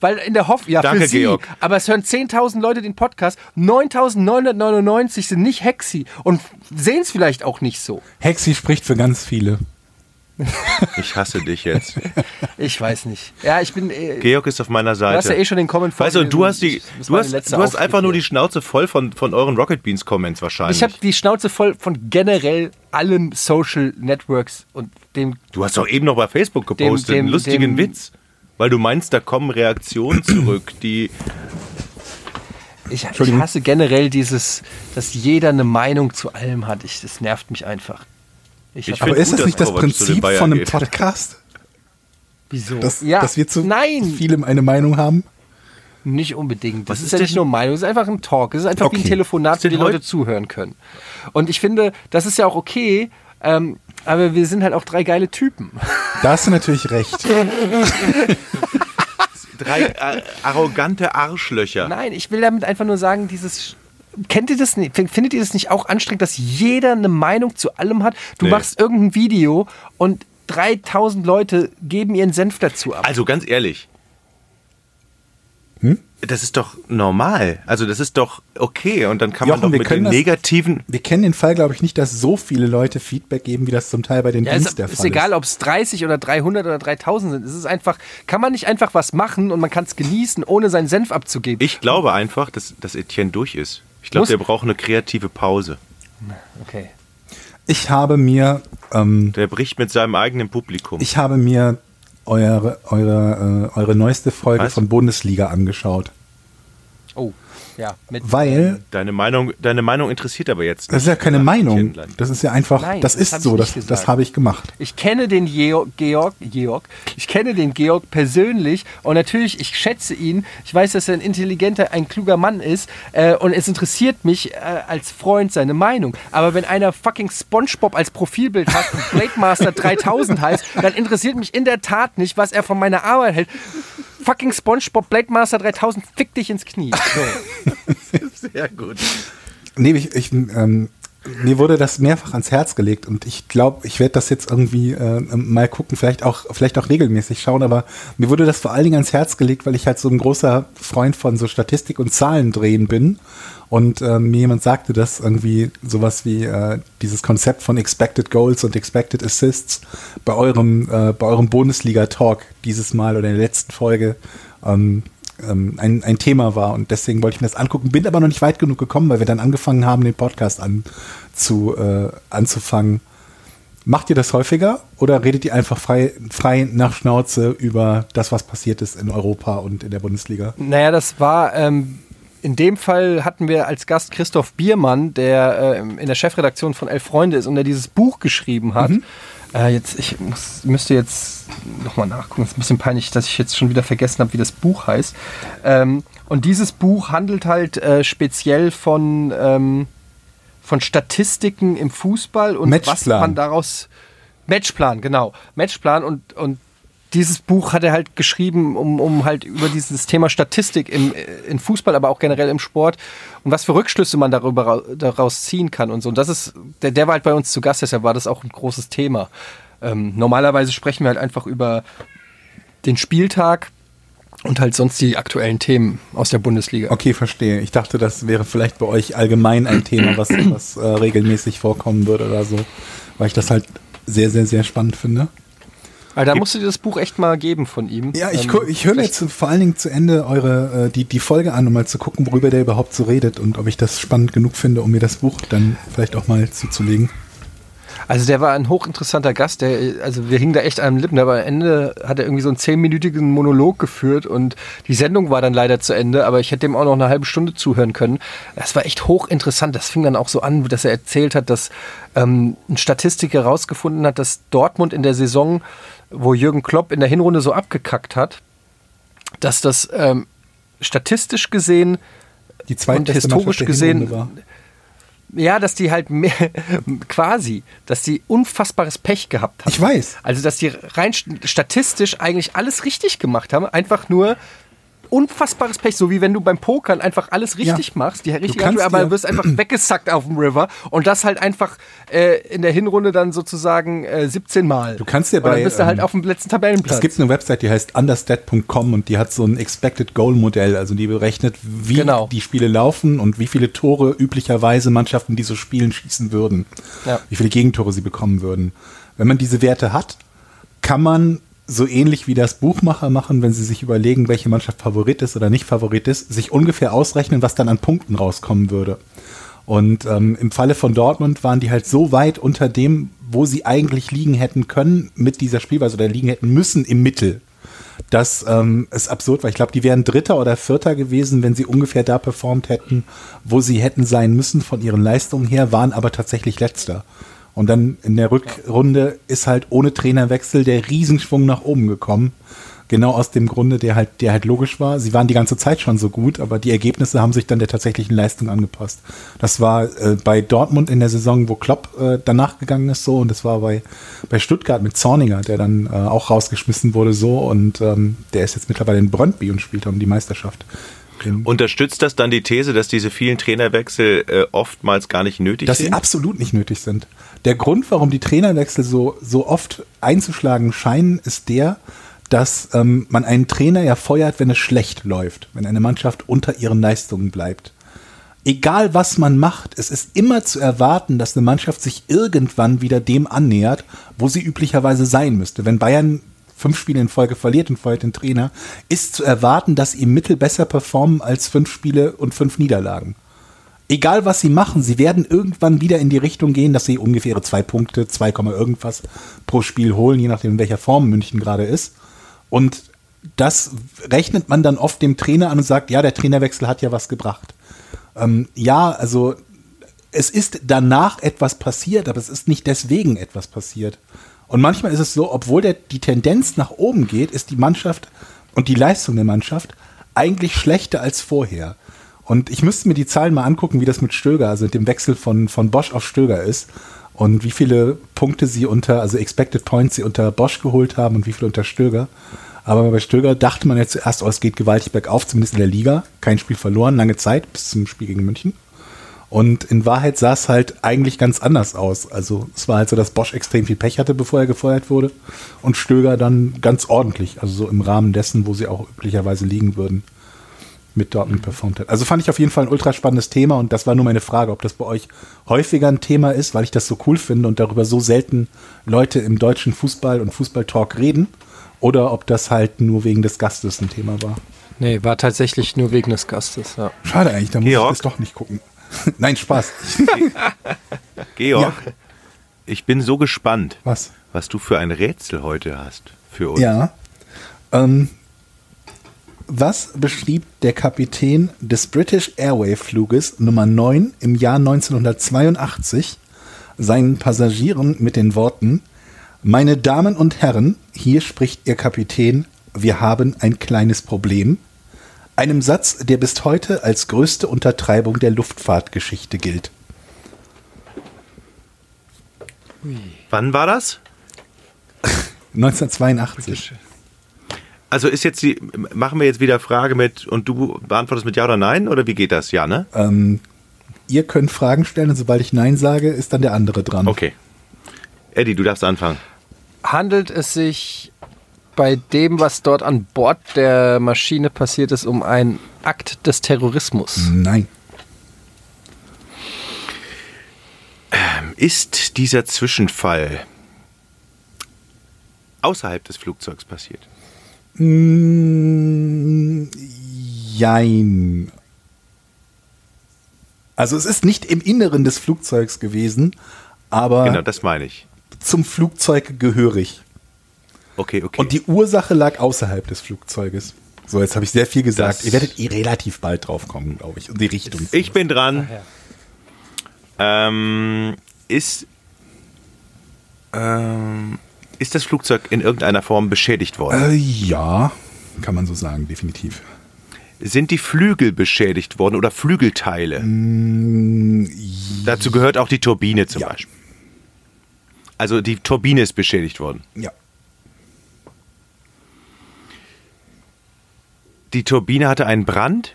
weil in der Hoffnung, ja, Danke, für sie, Georg. aber es hören 10.000 Leute den Podcast, 9.999 sind nicht Hexi und sehen es vielleicht auch nicht so. Hexi spricht für ganz viele. Ich hasse dich jetzt. [laughs] Ich weiß nicht. Ja, ich bin. Äh, Georg ist auf meiner Seite. du hast ja eh schon den Comment Weißt du, und du hast, die, du hast, du hast einfach nur die Schnauze voll von, von euren Rocket Beans Comments wahrscheinlich. Ich habe die Schnauze voll von generell allen Social Networks und dem. du hast doch eben noch bei Facebook gepostet, Dem- dem- einen lustigen dem- Witz. Weil du meinst, da kommen Reaktionen zurück, die. Ich, ich hasse generell dieses, dass jeder eine Meinung zu allem hat. Ich, das nervt mich einfach. Ich, Ich Aber ist gut, das nicht das Prinzip von einem geht. Podcast? wieso? Dass, ja, dass wir zu nein, vielem eine Meinung haben? nicht unbedingt. Das Was ist, ist ja nicht nur Meinung, das ist einfach ein Talk. Das ist einfach wie ein Okay. Telefonat, wo die Leute zuhören können. Und ich finde, das ist ja auch okay, ähm, aber wir sind halt auch drei geile Typen. Da hast du natürlich recht. [laughs] Drei äh, arrogante Arschlöcher. Nein, ich will damit einfach nur sagen, dieses. Kennt ihr das nicht? Findet ihr das nicht auch anstrengend, dass jeder eine Meinung zu allem hat? Du Nee. machst irgendein Video und 3000 Leute geben ihren Senf dazu ab. Also ganz ehrlich. Das ist doch normal. Also das ist doch okay. Und dann kann man Jochen, doch wir mit den das- negativen. Wir kennen den Fall, glaube ich, nicht, dass so viele Leute Feedback geben, wie das zum Teil bei den ja, Dienst ist, der ist Fall egal, ist. ob es 30 oder 300 oder 3000 sind. Es ist einfach, kann man nicht einfach was machen und man kann es genießen, ohne seinen Senf abzugeben. Ich glaube einfach, dass, dass Etienne durch ist. Ich glaube, der braucht eine kreative Pause. okay. Ich habe mir, ähm, Der bricht mit seinem eigenen Publikum. ich habe mir eure, eure, äh, eure neueste Folge Was? von Bundesliga angeschaut. Ja. Mit, Weil, Deine Meinung, deine Meinung interessiert aber jetzt nicht. das ist ja keine Meinung. Das ist ja einfach, Nein, das das ist so, das, das habe ich gemacht. Ich kenne den Georg, Georg, Georg, ich kenne den Georg persönlich und natürlich, ich schätze ihn. Ich weiß, dass er ein intelligenter, ein kluger Mann ist äh, und es interessiert mich äh, als Freund seine Meinung. Aber wenn einer fucking SpongeBob als Profilbild hat und Blade Master 3000 heißt, dann interessiert mich in der Tat nicht, was er von meiner Arbeit hält. Fucking SpongeBob Blade Master 3000 fick dich ins Knie. So. [laughs] Sehr gut. Nee, ich, ich, ähm, mir wurde das mehrfach ans Herz gelegt und ich glaube, ich werde das jetzt irgendwie äh, mal gucken, vielleicht auch, vielleicht auch regelmäßig schauen, aber mir wurde das vor allen Dingen ans Herz gelegt, weil ich halt so ein großer Freund von so Statistik und Zahlen drehen bin. Und äh, mir jemand sagte, dass irgendwie sowas wie äh, dieses Konzept von Expected Goals und Expected Assists bei eurem, äh, bei eurem Bundesliga-Talk dieses Mal oder in der letzten Folge ähm, ähm, ein, ein Thema war und deswegen wollte ich mir das angucken, bin aber noch nicht weit genug gekommen, weil wir dann angefangen haben, den Podcast an, zu, äh, anzufangen. Macht ihr das häufiger oder redet ihr einfach frei, frei nach Schnauze über das, was passiert ist in Europa und in der Bundesliga? Naja, das war, ähm, in dem Fall hatten wir als Gast Christoph Biermann, der ähm, in der Chefredaktion von Elf Freunde ist und der dieses Buch geschrieben hat. Äh, jetzt, ich muss, müsste jetzt nochmal nachgucken. Es ist ein bisschen peinlich, dass ich jetzt schon wieder vergessen habe, wie das Buch heißt. Ähm, und dieses Buch handelt halt äh, speziell von, ähm, von Statistiken im Fußball und was Matchplan. man daraus. Matchplan, genau. Matchplan und, und dieses Buch hat er halt geschrieben, um, um halt über dieses Thema Statistik im, äh, in Fußball, aber auch generell im Sport und was für Rückschlüsse man darüber ra- daraus ziehen kann und so. Und das ist, der, der war halt bei uns zu Gast, deshalb war das auch ein großes Thema. Ähm, normalerweise sprechen wir halt einfach über den Spieltag und halt sonst die aktuellen Themen aus der Bundesliga. Okay, verstehe. Ich dachte, das wäre vielleicht bei euch allgemein ein Thema, was, was äh, regelmäßig vorkommen würde oder so, weil ich das halt sehr, sehr, sehr spannend finde. Aber da musst du dir das Buch echt mal geben von ihm. Ja, ich, Ähm, ich höre mir jetzt vor allen Dingen zu Ende eure, äh, die, die Folge an, um mal zu gucken, worüber der überhaupt so redet und ob ich das spannend genug finde, um mir das Buch dann vielleicht auch mal zuzulegen. Also der war ein hochinteressanter Gast, der, also wir hingen da echt an den Lippen, aber am Ende hat er irgendwie so einen zehnminütigen Monolog geführt und die Sendung war dann leider zu Ende, aber ich hätte dem auch noch eine halbe Stunde zuhören können. Das war echt hochinteressant. Das fing dann auch so an, dass er erzählt hat, dass ähm, ein Statistik herausgefunden hat, dass Dortmund in der Saison, wo Jürgen Klopp in der Hinrunde so abgekackt hat, dass das ähm, statistisch gesehen Die Und historisch gesehen- ja, dass die halt mehr, quasi, dass die unfassbares Pech gehabt haben. Ich weiß. Also, dass die rein st- statistisch eigentlich alles richtig gemacht haben, einfach nur unfassbares Pech, so wie wenn du beim Pokern einfach alles richtig Ja. machst, die kannst Hand, aber du wirst einfach [clears throat] weggesackt auf dem River und das halt einfach äh, in der Hinrunde dann sozusagen äh, 17 Mal. Du kannst dir und dann bei, bist du halt ähm, auf dem letzten Tabellenplatz. Es gibt eine Website, die heißt understat.com und die hat so ein Expected Goal Modell, also die berechnet, wie Genau. die Spiele laufen und wie viele Tore üblicherweise Mannschaften, die so spielen, schießen würden. Ja. Wie viele Gegentore sie bekommen würden. Wenn man diese Werte hat, kann man so ähnlich wie das Buchmacher machen, wenn sie sich überlegen, welche Mannschaft Favorit ist oder nicht Favorit ist, sich ungefähr ausrechnen, was dann an Punkten rauskommen würde. Und ähm, im Falle von Dortmund waren die halt so weit unter dem, wo sie eigentlich liegen hätten können mit dieser Spielweise oder liegen hätten müssen im Mittel. Das ähm, ist absurd, weil ich glaube, die wären Dritter oder Vierter gewesen, wenn sie ungefähr da performt hätten, wo sie hätten sein müssen von ihren Leistungen her, waren aber tatsächlich Letzter. Und dann in der Rückrunde ist halt ohne Trainerwechsel der Riesenschwung nach oben gekommen. Genau aus dem Grunde, der halt, der halt logisch war. Sie waren die ganze Zeit schon so gut, aber die Ergebnisse haben sich dann der tatsächlichen Leistung angepasst. Das war äh, bei Dortmund in der Saison, wo Klopp äh, danach gegangen ist, so. Und das war bei, bei Stuttgart mit Zorniger, der dann äh, auch rausgeschmissen wurde, so. Und ähm, der ist jetzt mittlerweile in Brøndby und spielt um die Meisterschaft. Den- Unterstützt das dann die These, dass diese vielen Trainerwechsel äh, oftmals gar nicht nötig dass sie sind? absolut nicht nötig sind. Der Grund, warum die Trainerwechsel so, so oft einzuschlagen scheinen, ist der, dass ähm, man einen Trainer ja feuert, wenn es schlecht läuft, wenn eine Mannschaft unter ihren Leistungen bleibt. Egal was man macht, es ist immer zu erwarten, dass eine Mannschaft sich irgendwann wieder dem annähert, wo sie üblicherweise sein müsste. Wenn Bayern fünf Spiele in Folge verliert und feuert den Trainer, ist zu erwarten, dass sie im Mittel besser performen als fünf Spiele und fünf Niederlagen egal was sie machen, sie werden irgendwann wieder in die Richtung gehen, dass sie ungefähr zwei Punkte, 2, irgendwas pro Spiel holen, je nachdem in welcher Form München gerade ist. Und das rechnet man dann oft dem Trainer an und sagt, ja, der Trainerwechsel hat ja was gebracht. Ähm, ja, also es ist danach etwas passiert, aber es ist nicht deswegen etwas passiert. Und manchmal ist es so, obwohl der, die Tendenz nach oben geht, ist die Mannschaft und die Leistung der Mannschaft eigentlich schlechter als vorher. Und ich müsste mir die Zahlen mal angucken, wie das mit Stöger, also mit dem Wechsel von, von Bosch auf Stöger ist. Und wie viele Punkte sie unter, also Expected Points sie unter Bosch geholt haben und wie viele unter Stöger. Aber bei Stöger dachte man ja zuerst, oh, es geht gewaltig bergauf, zumindest in der Liga. Kein Spiel verloren, lange Zeit, bis zum Spiel gegen München. Und in Wahrheit sah es halt eigentlich ganz anders aus. Also es war halt so, dass Bosch extrem viel Pech hatte, bevor er gefeuert wurde. Und Stöger dann ganz ordentlich, also so im Rahmen dessen, wo sie auch üblicherweise liegen würden, mit Dortmund performt hat. Also fand ich auf jeden Fall ein ultra spannendes Thema und das war nur meine Frage, ob das bei euch häufiger ein Thema ist, weil ich das so cool finde und darüber so selten Leute im deutschen Fußball und Fußballtalk reden oder ob das halt nur wegen des Gastes ein Thema war. Nee, war tatsächlich nur wegen des Gastes, ja. Schade eigentlich, da muss Georg. ich das doch nicht gucken. [laughs] Nein, Spaß. [laughs] Georg, ja. ich bin so gespannt, was? was du für ein Rätsel heute hast für uns. Ja. Ähm, was beschrieb der Kapitän des British Airway Fluges Nummer 9 im Jahr 1982 seinen Passagieren mit den Worten Meine Damen und Herren, hier spricht Ihr Kapitän, wir haben ein kleines Problem einem Satz, der bis heute als größte Untertreibung der Luftfahrtgeschichte gilt. Wann war das? [laughs] 1982. Also ist jetzt die, machen wir jetzt wieder Frage mit und du beantwortest mit Ja oder Nein oder wie geht das? Ja, ne? Ähm, ihr könnt Fragen stellen und sobald ich Nein sage, ist dann der andere dran. Okay. Eddie, du darfst anfangen. Handelt es sich bei dem, was dort an Bord der Maschine passiert ist, um einen Akt des Terrorismus? Nein. Ähm, ist dieser Zwischenfall außerhalb des Flugzeugs passiert? Mm, jein. Also es ist nicht im Inneren des Flugzeugs gewesen, aber genau, das meine ich. Zum Flugzeug gehörig. Okay, okay. Und die Ursache lag außerhalb des Flugzeuges. So, jetzt habe ich sehr viel gesagt. Das Ihr werdet eh relativ bald drauf kommen, glaube ich, und die Richtung. Ich bin dran. Ja. Ähm, ist, ähm, ist das Flugzeug in irgendeiner Form beschädigt worden? Äh, ja, kann man so sagen, definitiv. Sind die Flügel beschädigt worden oder Flügelteile? Mm, Dazu gehört auch die Turbine zum ja. Beispiel. Also die Turbine ist beschädigt worden. Ja. Die Turbine hatte einen Brand?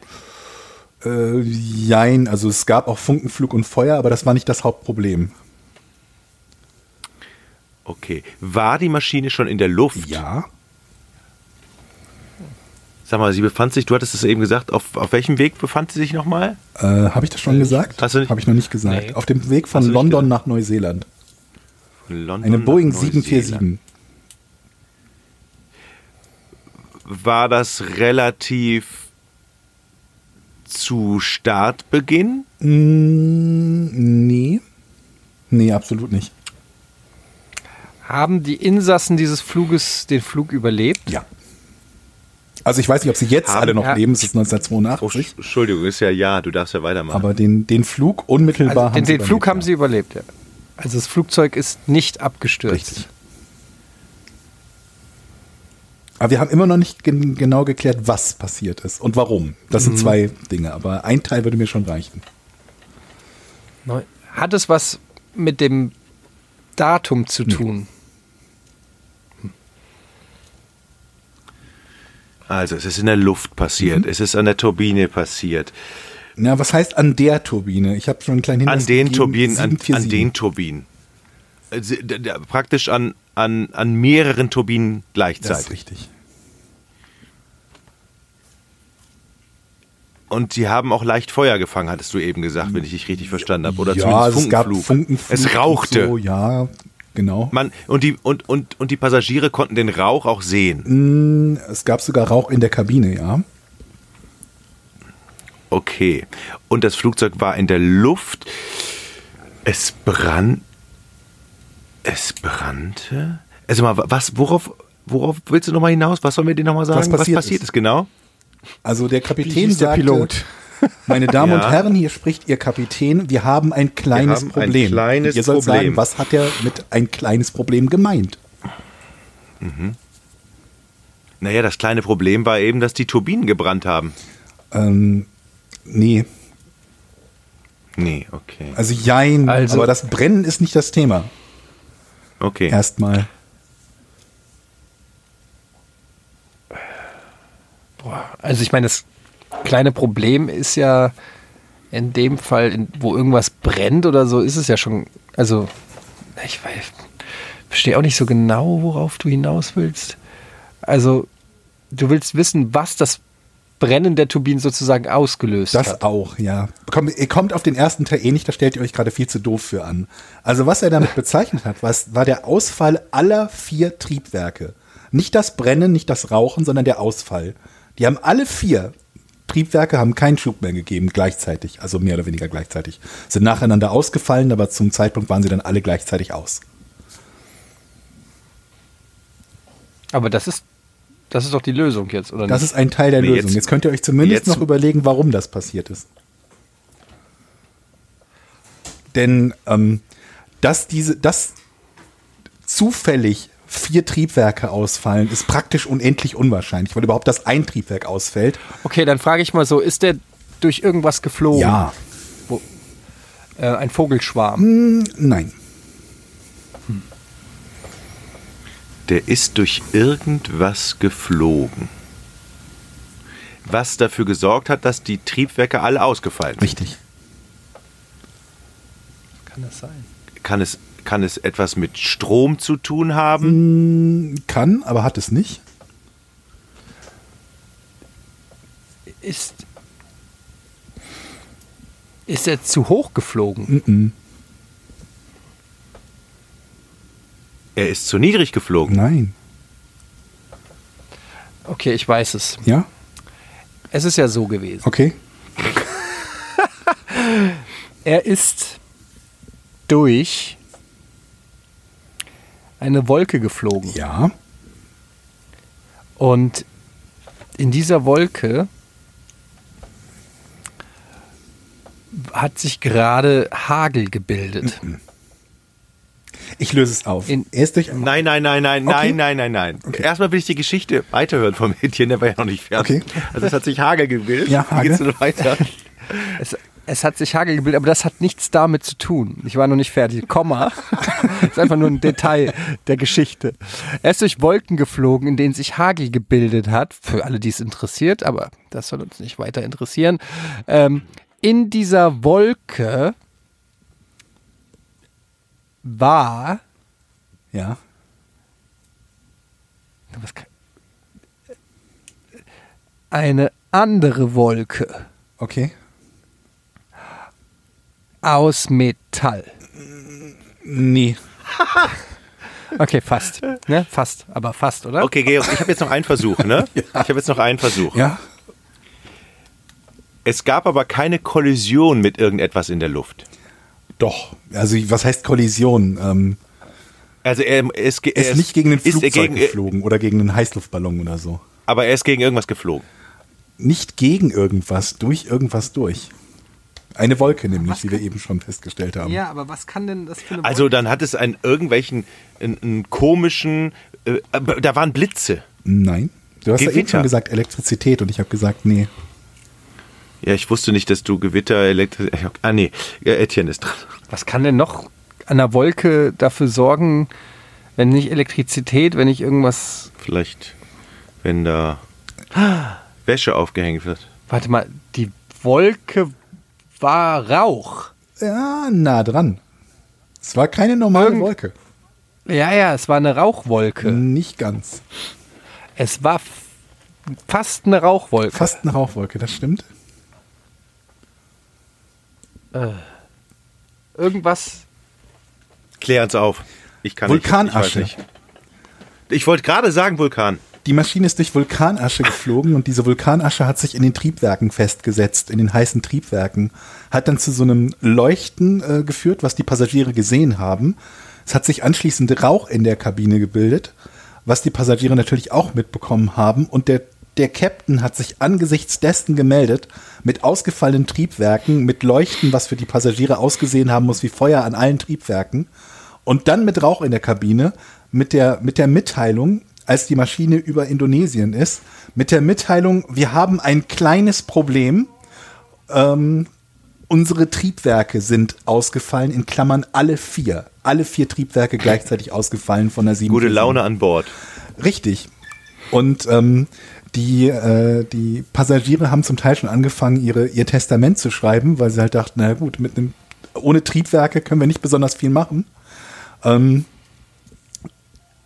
Äh, jein, also es gab auch Funkenflug und Feuer, aber das war nicht das Hauptproblem. Okay. War die Maschine schon in der Luft? Ja. Sag mal, sie befand sich, du hattest es eben gesagt, auf, auf welchem Weg befand sie sich nochmal? Äh, Habe ich das schon gesagt? Habe ich noch nicht gesagt. Nee. Auf dem Weg von London nach Neuseeland. London Eine Boeing 747 war das relativ zu Startbeginn? Mm, nee. Nee, absolut nicht. Haben die Insassen dieses Fluges den Flug überlebt? Ja. Also ich weiß nicht, ob sie jetzt Haben, alle noch ja. leben, es ist 1982. Oh, Entschuldigung, ist ja ja, du darfst ja weitermachen. Aber den, den Flug unmittelbar also den, den Flug haben sie überlebt, ja. Also das Flugzeug ist nicht abgestürzt. Richtig. Aber wir haben immer noch nicht gen genau geklärt, was passiert ist und warum. Das sind mhm. zwei Dinge, aber ein Teil würde mir schon reichen. Hat es was mit dem Datum zu tun? Also, es ist in der Luft passiert, mhm. es ist an der Turbine passiert. Na, was heißt an der Turbine? Ich habe schon einen kleinen Hinweis An den Turbinen, an, an, den Turbinen. Also, praktisch an, an, an mehreren Turbinen gleichzeitig. Das ist richtig. Und sie haben auch leicht Feuer gefangen, hattest du eben gesagt, wenn ich dich richtig verstanden habe. Oder ja, zumindest es gab Funkenflug. Es rauchte. So, ja, genau. Man, und, die, und, und, und die Passagiere konnten den Rauch auch sehen. Mm, es gab sogar Rauch in der Kabine, ja. Okay. Und das Flugzeug war in der Luft. Es brann. Es brannte. Also mal, was, worauf, worauf willst du nochmal hinaus? Was sollen wir dir nochmal sagen? Was passiert passiert ist. ist genau? Also der Kapitän hieß der sagte, Pilot? [laughs] meine Damen Ja. und Herren, hier spricht Ihr Kapitän, wir haben ein kleines haben ein Problem. kleines Und ihr sollt Problem. sagen, was hat er mit ein kleines Problem gemeint? Naja, das kleine Problem war eben, dass die Turbinen gebrannt haben. Ähm, nee, Nee, okay. also jein, Also- aber das Brennen ist nicht das Thema. Okay. Erstmal. Boah, also ich meine, das kleine Problem ist ja in dem Fall, in, wo irgendwas brennt oder so, ist es ja schon, also ich weiß, verstehe auch nicht so genau, worauf du hinaus willst. Also du willst wissen, was das Brennen der Turbinen sozusagen ausgelöst Das hat. auch, ja. Komm, ihr kommt auf den ersten Teil eh nicht, da stellt ihr euch gerade viel zu doof für an. Also was er damit [laughs] bezeichnet hat, was, war der Ausfall aller vier Triebwerke. Nicht das Brennen, nicht das Rauchen, sondern der Ausfall. Die haben alle vier Triebwerke haben keinen Schub mehr gegeben gleichzeitig, also mehr oder weniger gleichzeitig. Sind nacheinander ausgefallen, aber zum Zeitpunkt waren sie dann alle gleichzeitig aus. Aber das ist, das ist doch die Lösung jetzt, oder Das nicht? ist ein Teil der Nee, Lösung. jetzt- Jetzt könnt ihr euch zumindest jetzt- noch überlegen, warum das passiert ist. Denn ähm, dass diese, dass zufällig vier Triebwerke ausfallen, ist praktisch unendlich unwahrscheinlich, weil überhaupt das ein Triebwerk ausfällt. Okay, dann frage ich mal so, ist der durch irgendwas geflogen? Ja, Wo, äh, ein Vogelschwarm. Hm, nein. Der ist durch irgendwas geflogen. Was dafür gesorgt hat, dass die Triebwerke alle ausgefallen sind. Richtig. Kann das sein? Kann es, kann es etwas mit Strom zu tun haben? Kann, aber hat es nicht. Ist, ist er zu hoch geflogen? Mhm. Er ist zu niedrig geflogen. Nein. Okay, ich weiß es. Ja? Es ist ja so gewesen. Okay. [laughs] Er ist durch eine Wolke geflogen. Ja. Und in dieser Wolke hat sich gerade Hagel gebildet. Ich löse es auf. In- er ist durch. Nein, nein, nein, nein, Okay. nein, nein, nein, nein. Erstmal will ich die Geschichte weiterhören vom Mädchen, der war ja noch nicht fertig. Okay. Also es hat sich Hagel gebildet. Ja, Wie geht's Hagel. denn weiter? Es, es hat sich Hagel gebildet, aber das hat nichts damit zu tun. Ich war noch nicht fertig. Komma. [laughs] ist einfach nur ein Detail der Geschichte. Er ist durch Wolken geflogen, in denen sich Hagel gebildet hat. Für alle, die es interessiert, aber das soll uns nicht weiter interessieren. Ähm, in dieser Wolke war Ja. eine andere Wolke Okay. aus Metall. Nee. [laughs] Okay, fast. Ne? Fast, aber fast, oder? Okay, Georg, ich habe jetzt noch einen Versuch, ne? [laughs] Ich habe jetzt noch einen Versuch. Ja. Es gab aber keine Kollision mit irgendetwas in der Luft. Doch. Also, was heißt Kollision? Ähm, Also er, ist, ge- er ist nicht gegen ein Flugzeug gegen, geflogen oder gegen einen Heißluftballon oder so. Aber er ist gegen irgendwas geflogen. Nicht gegen irgendwas, durch irgendwas durch. Eine Wolke nämlich, wie wir eben schon festgestellt haben. Ja, aber was kann denn das für eine Also dann hat es einen irgendwelchen einen, einen komischen, äh, da waren Blitze. Nein. Du hast ja eben Gewitter. schon gesagt Elektrizität und ich habe gesagt, nee. Ja, ich wusste nicht, dass du Gewitter, Elektri Ah nee, ja, Etienne ist dran. Was kann denn noch an der Wolke dafür sorgen, wenn nicht Elektrizität, wenn nicht irgendwas. Vielleicht, wenn da Wäsche aufgehängt wird. Warte mal, die Wolke war Rauch. Ja, nah dran. Es war keine normale Irgend- Wolke. Ja, ja, es war eine Rauchwolke. Nicht ganz. Es war fast eine Rauchwolke. Fast eine Rauchwolke, das stimmt. Irgendwas. Klär uns auf. Ich kann Vulkanasche. nicht. Ich, nicht. ich wollte gerade sagen Vulkan. Die Maschine ist durch Vulkanasche geflogen und diese Vulkanasche hat sich in den Triebwerken festgesetzt, in den heißen Triebwerken. Hat dann zu so einem Leuchten äh, geführt, was die Passagiere gesehen haben. Es hat sich anschließend Rauch in der Kabine gebildet, was die Passagiere natürlich auch mitbekommen haben. Und der, der Captain hat sich angesichts dessen gemeldet, mit ausgefallenen Triebwerken, mit Leuchten, was für die Passagiere ausgesehen haben muss wie Feuer an allen Triebwerken. Und dann mit Rauch in der Kabine, mit der, mit der Mitteilung, als die Maschine über Indonesien ist, mit der Mitteilung, wir haben ein kleines Problem. Ähm, unsere Triebwerke sind ausgefallen, in Klammern alle vier. Alle vier Triebwerke gleichzeitig ausgefallen von der 7. Gute Laune an Bord. Richtig. Und ähm, die, äh, die Passagiere haben zum Teil schon angefangen, ihre, ihr Testament zu schreiben, weil sie halt dachten, na gut, mit einem, ohne Triebwerke können wir nicht besonders viel machen. Ähm,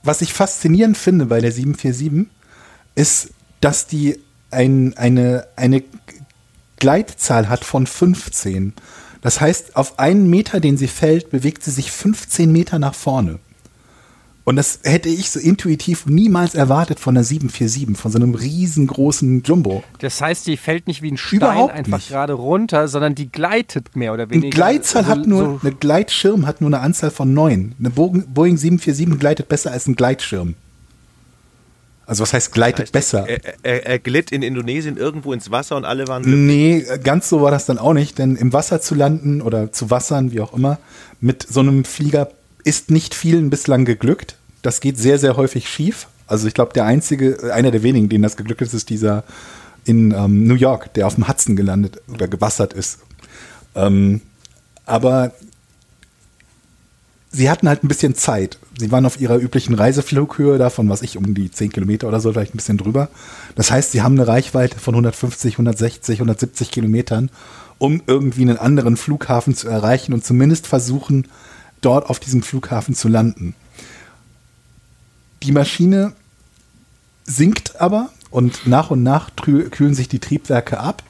was ich faszinierend finde bei der 747, ist, dass die ein, eine, eine Gleitzahl hat von 15. Das heißt, auf einen Meter, den sie fällt, bewegt sie sich 15 Meter nach vorne. Und das hätte ich so intuitiv niemals erwartet von einer 747, von so einem riesengroßen Jumbo. Das heißt, die fällt nicht wie ein Stein Überhaupt einfach nicht. gerade runter, sondern die gleitet mehr oder weniger. Eine Gleitzahl So- hat nur, so- eine Gleitschirm hat nur eine Anzahl von neun. Eine Boeing, Boeing 747 gleitet besser als ein Gleitschirm. Also was heißt gleitet besser? Er, er, er glitt in Indonesien irgendwo ins Wasser und alle waren glücklich. Nee, ganz so war das dann auch nicht, denn im Wasser zu landen oder zu wassern, wie auch immer, mit so einem Flieger ist nicht vielen bislang geglückt. Das geht sehr, sehr häufig schief. Also ich glaube, der einzige, einer der wenigen, denen das geglückt ist, ist dieser in ähm, New York, der auf dem Hudson gelandet oder gewassert ist. Ähm, aber sie hatten halt ein bisschen Zeit. Sie waren auf ihrer üblichen Reiseflughöhe davon, was ich, um die 10 Kilometer oder so, vielleicht ein bisschen drüber. Das heißt, sie haben eine Reichweite von 150, 160, 170 Kilometern, um irgendwie einen anderen Flughafen zu erreichen und zumindest versuchen, dort auf diesem Flughafen zu landen. Die Maschine sinkt aber und nach und nach kühlen sich die Triebwerke ab.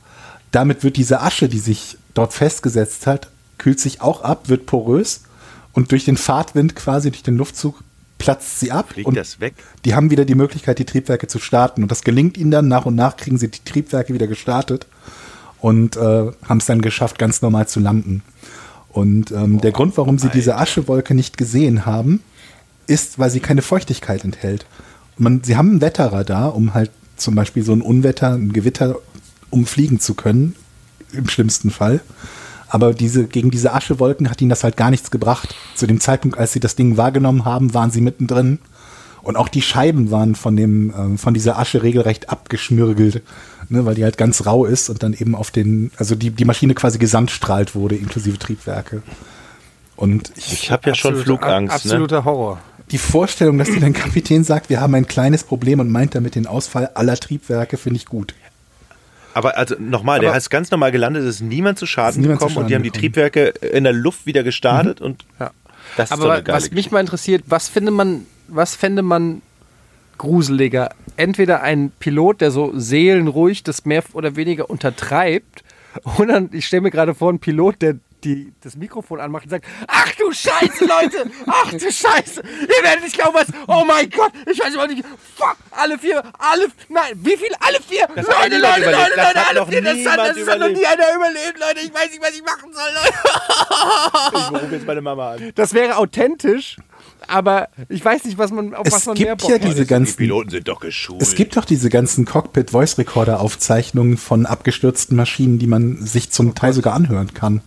Damit wird diese Asche, die sich dort festgesetzt hat, kühlt sich auch ab, wird porös und durch den Fahrtwind quasi, durch den Luftzug platzt sie ab Fliegt und das weg? die haben wieder die Möglichkeit, die Triebwerke zu starten und das gelingt ihnen dann. Nach und nach kriegen sie die Triebwerke wieder gestartet und äh, haben es dann geschafft, ganz normal zu landen. Und ähm, der Grund, warum sie diese Aschewolke nicht gesehen haben, ist, weil sie keine Feuchtigkeit enthält. Man, sie haben ein Wetterradar, um halt zum Beispiel so ein Unwetter, ein Gewitter umfliegen zu können, im schlimmsten Fall. Aber diese, gegen diese Aschewolken hat ihnen das halt gar nichts gebracht. Zu dem Zeitpunkt, als sie das Ding wahrgenommen haben, waren sie mittendrin. Und auch die Scheiben waren von, dem, ähm, von dieser Asche regelrecht abgeschmürgelt, ne, weil die halt ganz rau ist und dann eben auf den, also die, die Maschine quasi gesandstrahlt wurde, inklusive Triebwerke. Und ich, Ich habe ja schon Flugangst. Ne? Absoluter Horror. die Vorstellung, dass dir dein Kapitän sagt, wir haben ein kleines Problem und meint damit den Ausfall aller Triebwerke, finde ich gut. Aber also nochmal, der ist ganz normal gelandet, es ist niemand zu Schaden niemand zu gekommen und die Schaden haben die gekommen. Triebwerke in der Luft wieder gestartet und Ja. das ist doch Aber eine geile was mich mal interessiert, was finde man, was fände man gruseliger? Entweder ein Pilot, der so seelenruhig das mehr oder weniger untertreibt, oder ich stelle mir gerade vor, einen Pilot, der die, das Mikrofon anmacht und sagt, ach du Scheiße, Leute, ach du Scheiße, ihr werdet nicht glauben, was, oh mein Gott, ich weiß überhaupt nicht, fuck, alle vier, alle, nein, wie viel, alle vier, Das Leute, Leute, Leute, Leute, hat alle vier, das hat, das hat noch nie einer überlebt, Leute, ich weiß nicht, was ich machen soll, Leute. Ich rufe jetzt meine Mama an. Das wäre authentisch, aber ich weiß nicht, was man, auf was Es man mehr gibt Bock ja hat. diese Die ganzen Piloten sind doch geschult. Es gibt doch diese ganzen Cockpit-Voice-Recorder-Aufzeichnungen von abgestürzten Maschinen, die man sich zum Teil sogar anhören kann.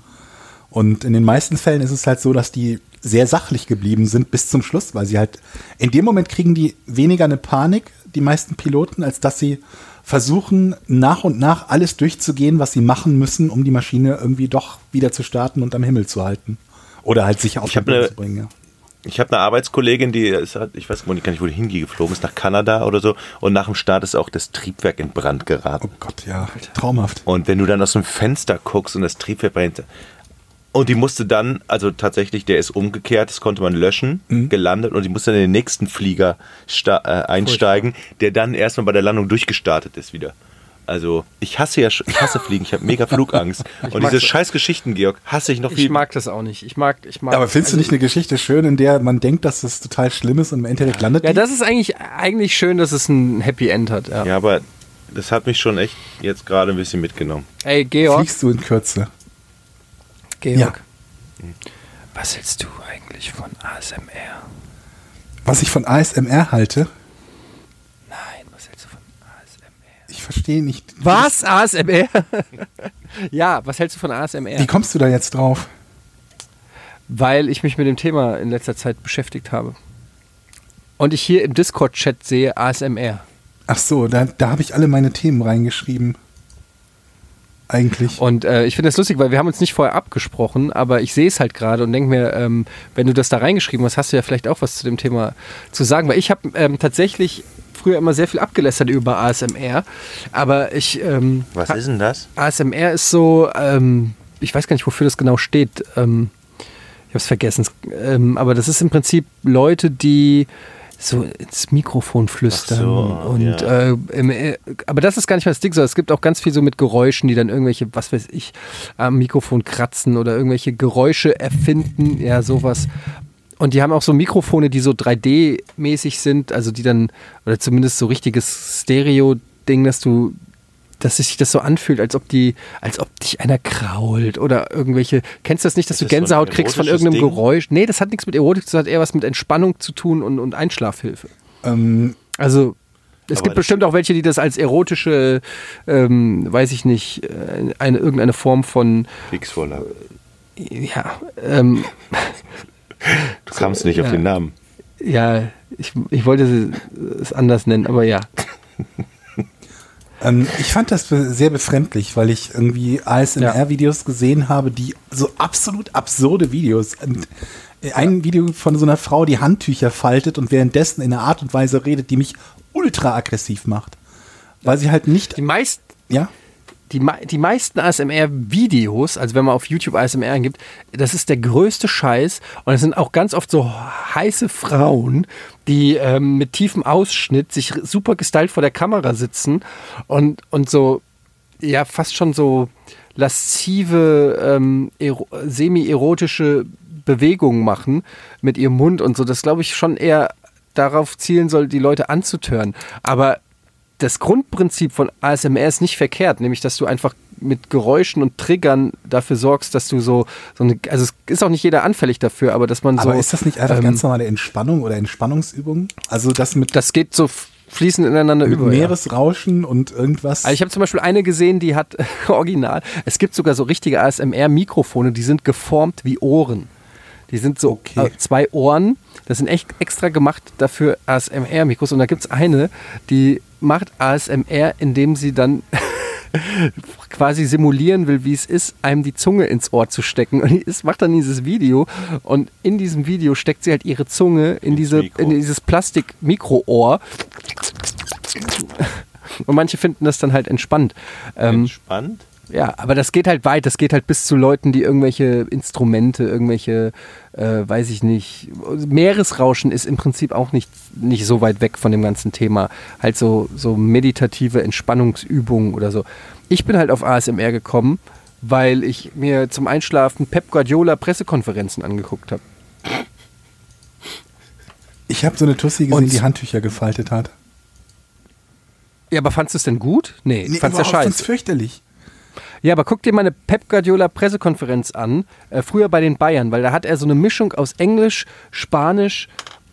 Und in den meisten Fällen ist es halt so, dass die sehr sachlich geblieben sind bis zum Schluss, weil sie halt in dem Moment kriegen die weniger eine Panik, die meisten Piloten, als dass sie versuchen, nach und nach alles durchzugehen, was sie machen müssen, um die Maschine irgendwie doch wieder zu starten und am Himmel zu halten. Oder halt sicher auf Ich den Boden eine- zu bringen. Ja. Ich habe eine Arbeitskollegin, die ist, hat- ich weiß gar nicht, wo die hingeflogen ist, nach Kanada oder so. Und nach dem Start ist auch das Triebwerk in Brand geraten. Oh Gott, ja, traumhaft. Und wenn du dann aus dem Fenster guckst und das Triebwerk brennt. Und die musste dann, also tatsächlich, der ist umgekehrt, das konnte man löschen, Mhm. gelandet und die musste dann in den nächsten Flieger äh, einsteigen, der dann erstmal bei der Landung durchgestartet ist wieder. Also, ich hasse ja, ich hasse Fliegen, ich habe mega Flugangst. [laughs] Und diese scheiß Geschichten, Georg, hasse ich noch viel. Ich mag das auch nicht. Ich mag, ich mag. Aber findest du nicht eine Geschichte schön, in der man denkt, dass das total schlimm ist und im Endeffekt landet Ja, die? das ist eigentlich, eigentlich schön, dass es ein Happy End hat. Ja. ja, aber das hat mich schon echt jetzt gerade ein bisschen mitgenommen. Ey, Georg. Fliegst du in Kürze? Georg. Ja. Was hältst du eigentlich von ASMR? Was ich von ASMR halte, Nein, was hältst du von ASMR? ich verstehe nicht. Was? ASMR? [laughs] ja, was hältst du von ASMR? Wie kommst du da jetzt drauf? Weil ich mich mit dem Thema in letzter Zeit beschäftigt habe. Und ich hier im Discord-Chat sehe ASMR. Ach so, da, da habe ich alle meine Themen reingeschrieben. Eigentlich. Und äh, ich finde das lustig, weil wir haben uns nicht vorher abgesprochen, aber ich sehe es halt gerade und denke mir, ähm, wenn du das da reingeschrieben hast, hast du ja vielleicht auch was zu dem Thema zu sagen. Weil ich habe ähm, tatsächlich früher immer sehr viel abgelästert über ASMR, aber ich... Ähm, Was ist denn das? ASMR ist so, ähm, ich weiß gar nicht, wofür das genau steht. Ähm, ich habe es vergessen. Ähm, aber das ist im Prinzip Leute, die so ins Mikrofon flüstern. So, und, ja. äh, im, äh, aber das ist gar nicht mal das Ding, sondern es gibt auch ganz viel so mit Geräuschen, die dann irgendwelche, was weiß ich, am Mikrofon kratzen oder irgendwelche Geräusche erfinden, ja, sowas. Und die haben auch so Mikrofone, die so 3D-mäßig sind, also die dann, oder zumindest so richtiges Stereo-Ding, dass du, dass sich das so anfühlt, als ob die, als ob dich einer krault oder irgendwelche, kennst du das nicht, dass Ist du das so Gänsehaut kriegst von irgendeinem Ding? Geräusch? Nee, das hat nichts mit Erotik, das hat eher was mit Entspannung zu tun und, und Einschlafhilfe. Ähm, Also, es Aber gibt das- bestimmt auch welche, die das als erotische, ähm, weiß ich nicht, äh, eine, irgendeine Form von, Kriegsvorlage. ja, ähm, [laughs] Du kamst nicht auf ja. den Namen. ja, ich, ich wollte es anders nennen, aber ja. [laughs] ähm, ich fand das sehr befremdlich, weil ich irgendwie ASMR-Videos gesehen habe, die so absolut absurde Videos. Und äh, ein Video von so einer Frau, die Handtücher faltet und währenddessen in einer Art und Weise redet, die mich ultra aggressiv macht. Weil sie halt nicht, Die meisten. ja, Die, die meisten ASMR-Videos, also wenn man auf YouTube ASMR eingibt, das ist der größte Scheiß. Und es sind auch ganz oft so heiße Frauen, die ähm, mit tiefem Ausschnitt sich super gestylt vor der Kamera sitzen und, und so, ja, fast schon so laszive, ähm, ero semi-erotische Bewegungen machen mit ihrem Mund und so. Das glaube ich schon eher darauf zielen soll, die Leute anzutören. Aber das Grundprinzip von ASMR ist nicht verkehrt, nämlich dass du einfach mit Geräuschen und Triggern dafür sorgst, dass du so, so eine, also es ist auch nicht jeder anfällig dafür, aber dass man so. aber ist das nicht einfach ähm, ganz normale Entspannung oder Entspannungsübung? Also das mit, Das geht so fließend ineinander über. ja. Meeresrauschen und irgendwas. Also ich habe zum Beispiel eine gesehen, die hat [laughs] original. Es gibt sogar so richtige ASMR-Mikrofone, die sind geformt wie Ohren. Die sind so Okay. äh, zwei Ohren. Das sind echt extra gemacht dafür ASMR-Mikros. Und da gibt es eine, die macht ASMR, indem sie dann [laughs] quasi simulieren will, wie es ist, einem die Zunge ins Ohr zu stecken. Und die ist, macht dann dieses Video und in diesem Video steckt sie halt ihre Zunge in, diese, in dieses Plastik-Mikroohr. Und manche finden das dann halt entspannt. Ähm, Entspannt? Ja, aber das geht halt weit. Das geht halt bis zu Leuten, die irgendwelche Instrumente, irgendwelche, äh, weiß ich nicht. Meeresrauschen ist im Prinzip auch nicht, nicht so weit weg von dem ganzen Thema. Halt so, so meditative Entspannungsübungen oder so. Ich bin halt auf ASMR gekommen, weil ich mir zum Einschlafen Pep Guardiola Pressekonferenzen angeguckt habe. ich habe so eine Tussi gesehen, Und- die Handtücher gefaltet hat. Ja, aber fandst du es denn gut? Nee, Nee, fandst du fand's scheiße. fürchterlich. Ja, aber guck dir mal eine Pep Guardiola Pressekonferenz an, äh, früher bei den Bayern, weil da hat er so eine Mischung aus Englisch, Spanisch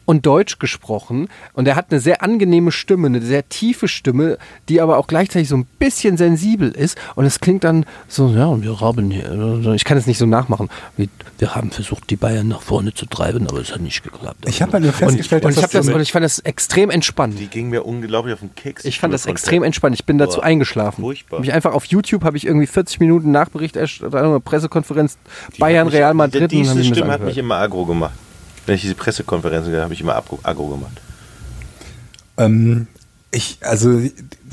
und Deutsch gesprochen und er hat eine sehr angenehme Stimme, eine sehr tiefe Stimme, die aber auch gleichzeitig so ein bisschen sensibel ist und es klingt dann so, ja, und wir haben hier, äh, ich kann es nicht so nachmachen, wir, wir haben versucht, die Bayern nach vorne zu treiben, aber es hat nicht geklappt. Ich habe halt nur festgestellt, und, und, ich das, so und ich fand das extrem entspannt. Die ging mir unglaublich auf den Keks. Ich fand das extrem entspannt. Ich bin dazu Boah, eingeschlafen. furchtbar. Mich einfach auf YouTube habe ich irgendwie 40 Minuten Nachberichterstattung, Pressekonferenz Die Bayern, Real Madrid. und Diese hab ich mir das Stimme hat mich immer aggro gemacht. Wenn ich diese Pressekonferenzen habe ich immer aggro, aggro gemacht. Ähm, ich, also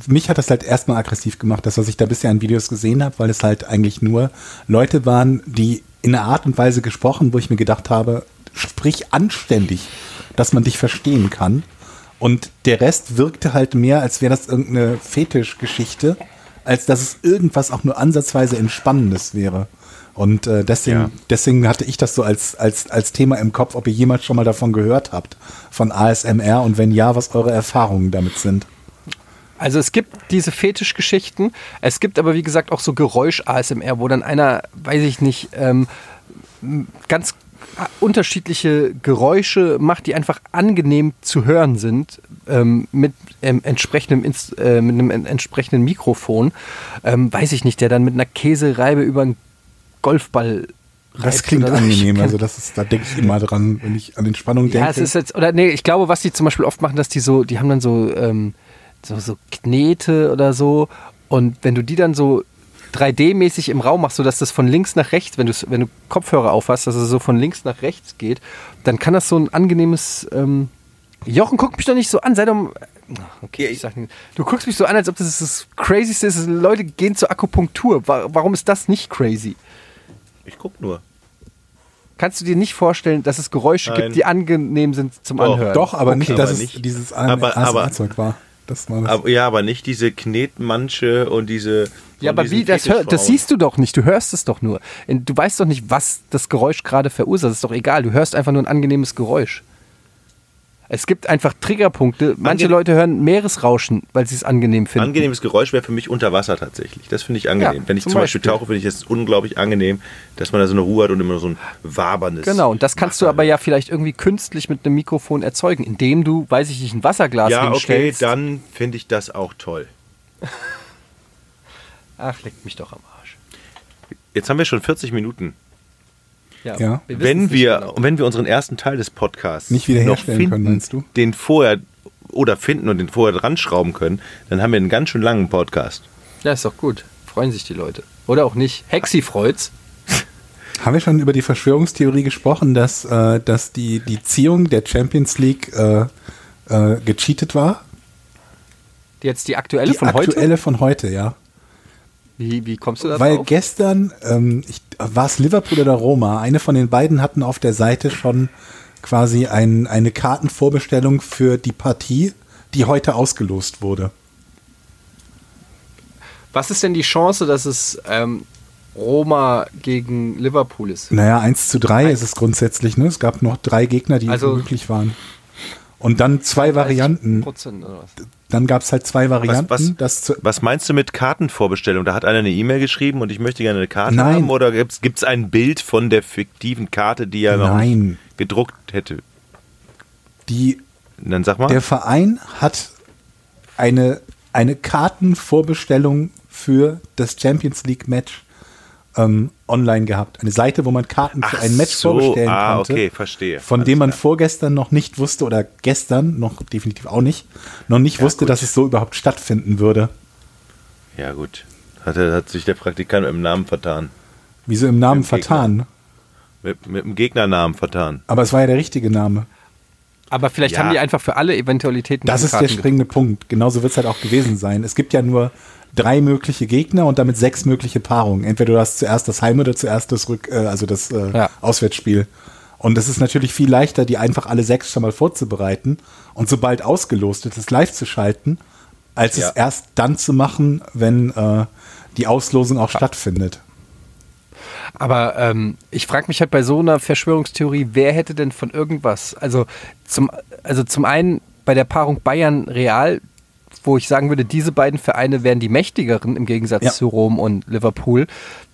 mich hat das halt erstmal aggressiv gemacht, das, was ich da bisher an Videos gesehen habe, weil es halt eigentlich nur Leute waren, die in einer Art und Weise gesprochen, wo ich mir gedacht habe, sprich anständig, dass man dich verstehen kann. Und der Rest wirkte halt mehr, als wäre das irgendeine Fetischgeschichte, als dass es irgendwas auch nur ansatzweise Entspannendes wäre. Und äh, deswegen, Ja. deswegen hatte ich das so als, als, als Thema im Kopf, ob ihr jemals schon mal davon gehört habt, von ASMR und wenn ja, was eure Erfahrungen damit sind. Also es gibt diese Fetischgeschichten, es gibt aber wie gesagt auch so Geräusch-ASMR, wo dann einer, weiß ich nicht, ähm, ganz unterschiedliche Geräusche macht, die einfach angenehm zu hören sind, ähm, mit, ähm, entsprechendem Inst äh, mit einem en- entsprechenden Mikrofon. Ähm, weiß ich nicht, der dann mit einer Käsereibe über einen Golfball Das klingt oder angenehm. Also das ist, da denke ich immer dran, wenn ich an Entspannung denke. ja, es ist jetzt, oder nee, ich glaube, was die zum Beispiel oft machen, dass die so, die haben dann so, ähm, so, so Knete oder so. Und wenn du die dann so 3D-mäßig im Raum machst, sodass das von links nach rechts, wenn du, wenn du Kopfhörer aufhast, dass es so von links nach rechts geht, dann kann das so ein angenehmes. Ähm Jochen, guck mich doch nicht so an, sei doch. Okay, ich sag nicht. Du guckst mich so an, als ob das das Crazyste ist. Leute gehen zur Akupunktur. Wa- Warum ist das nicht crazy? Ich guck nur. Kannst du dir nicht vorstellen, dass es Geräusche Nein. gibt, die angenehm sind zum Doch. Anhören? Doch, aber Okay, nicht, dass aber es nicht- dieses aber- aber- ASMR-Zeug war. Das war das. Aber, ja, aber nicht diese Knetmanche und diese. Ja, aber wie, das, hör, das siehst du doch nicht, du hörst es doch nur. Du weißt doch nicht, was das Geräusch gerade verursacht, das ist doch egal, du hörst einfach nur ein angenehmes Geräusch. Es gibt einfach Triggerpunkte. Manche Ange- Leute hören Meeresrauschen, weil sie es angenehm finden. Angenehmes Geräusch wäre für mich unter Wasser tatsächlich. Das finde ich angenehm. Ja, Wenn ich zum zum Beispiel, Beispiel. tauche, finde ich das unglaublich angenehm, dass man da so eine Ruhe hat und immer so ein waberndes. Genau, und das kannst du Wasser aber hört. ja vielleicht irgendwie künstlich mit einem Mikrofon erzeugen, indem du, weiß ich nicht, ein Wasserglas Ja, okay, hinstellst. dann finde ich das auch toll. [laughs] Ach, leckt mich doch am Arsch. Jetzt haben wir schon 40 Minuten. Ja. wissen's Wenn nicht wir, genau. und wenn wir unseren ersten Teil des Podcasts Nicht wiederherstellen noch finden, können, meinst du? den vorher oder finden und den vorher dran schrauben können, dann haben wir einen ganz schön langen Podcast. Ja, ist doch gut. Freuen sich die Leute. Oder auch nicht. Hexi freut's. [laughs] Haben wir schon über die Verschwörungstheorie gesprochen, dass, äh, dass die, die Ziehung der Champions League äh, äh, gecheatet war? Jetzt die aktuelle Die von heute? aktuelle von heute, ja. Wie, wie kommst du da Weil drauf? gestern, ähm, ich, war es Liverpool oder Roma, eine von den beiden hatten auf der Seite schon quasi ein, eine Kartenvorbestellung für die Partie, die heute ausgelost wurde. Was ist denn die Chance, dass es ähm, Roma gegen Liverpool ist? Naja, 1 zu 3 ist es grundsätzlich, ne? Es gab noch drei Gegner, die Also- möglich waren. Und dann zwei Varianten. Oder was? Dann gab es halt zwei Varianten. was- zu, Was meinst du mit Kartenvorbestellung? Da hat einer eine E-Mail geschrieben und ich möchte gerne eine Karte Nein. haben oder gibt es ein Bild von der fiktiven Karte, die er noch Nein. nicht gedruckt hätte? die, Dann sag mal. der Verein hat eine, eine Kartenvorbestellung für das Champions League Match ähm, online gehabt. Eine Seite, wo man Karten für Ach ein Match so, vorbestellen ah, konnte. okay, verstehe. Von Alles dem man klar. vorgestern noch nicht wusste oder gestern noch definitiv auch nicht, noch nicht wusste, gut. dass es so überhaupt stattfinden würde. Ja, gut. Hat, hat sich der Praktikant mit dem Namen vertan. Wieso im Namen vertan? Mit, mit dem Gegnernamen vertan. Aber es war ja der richtige Name. Aber vielleicht Ja. haben die einfach für alle Eventualitäten Das ist der springende Punkt. Genauso wird es halt auch gewesen sein. Es gibt ja nur drei mögliche Gegner und damit sechs mögliche Paarungen. Entweder du hast zuerst das Heim- oder zuerst das Rück, äh, also das äh, Ja. Auswärtsspiel. Und es ist natürlich viel leichter, die einfach alle sechs schon mal vorzubereiten und sobald ausgelost wird, es live zu schalten, als Ja. es erst dann zu machen, wenn äh, die Auslosung auch stattfindet. Aber ähm, ich frage mich halt bei so einer Verschwörungstheorie, wer hätte denn von irgendwas? Also zum, also zum einen bei der Paarung Bayern-Real, wo ich sagen würde, diese beiden Vereine wären die mächtigeren im Gegensatz Ja. zu Rom und Liverpool.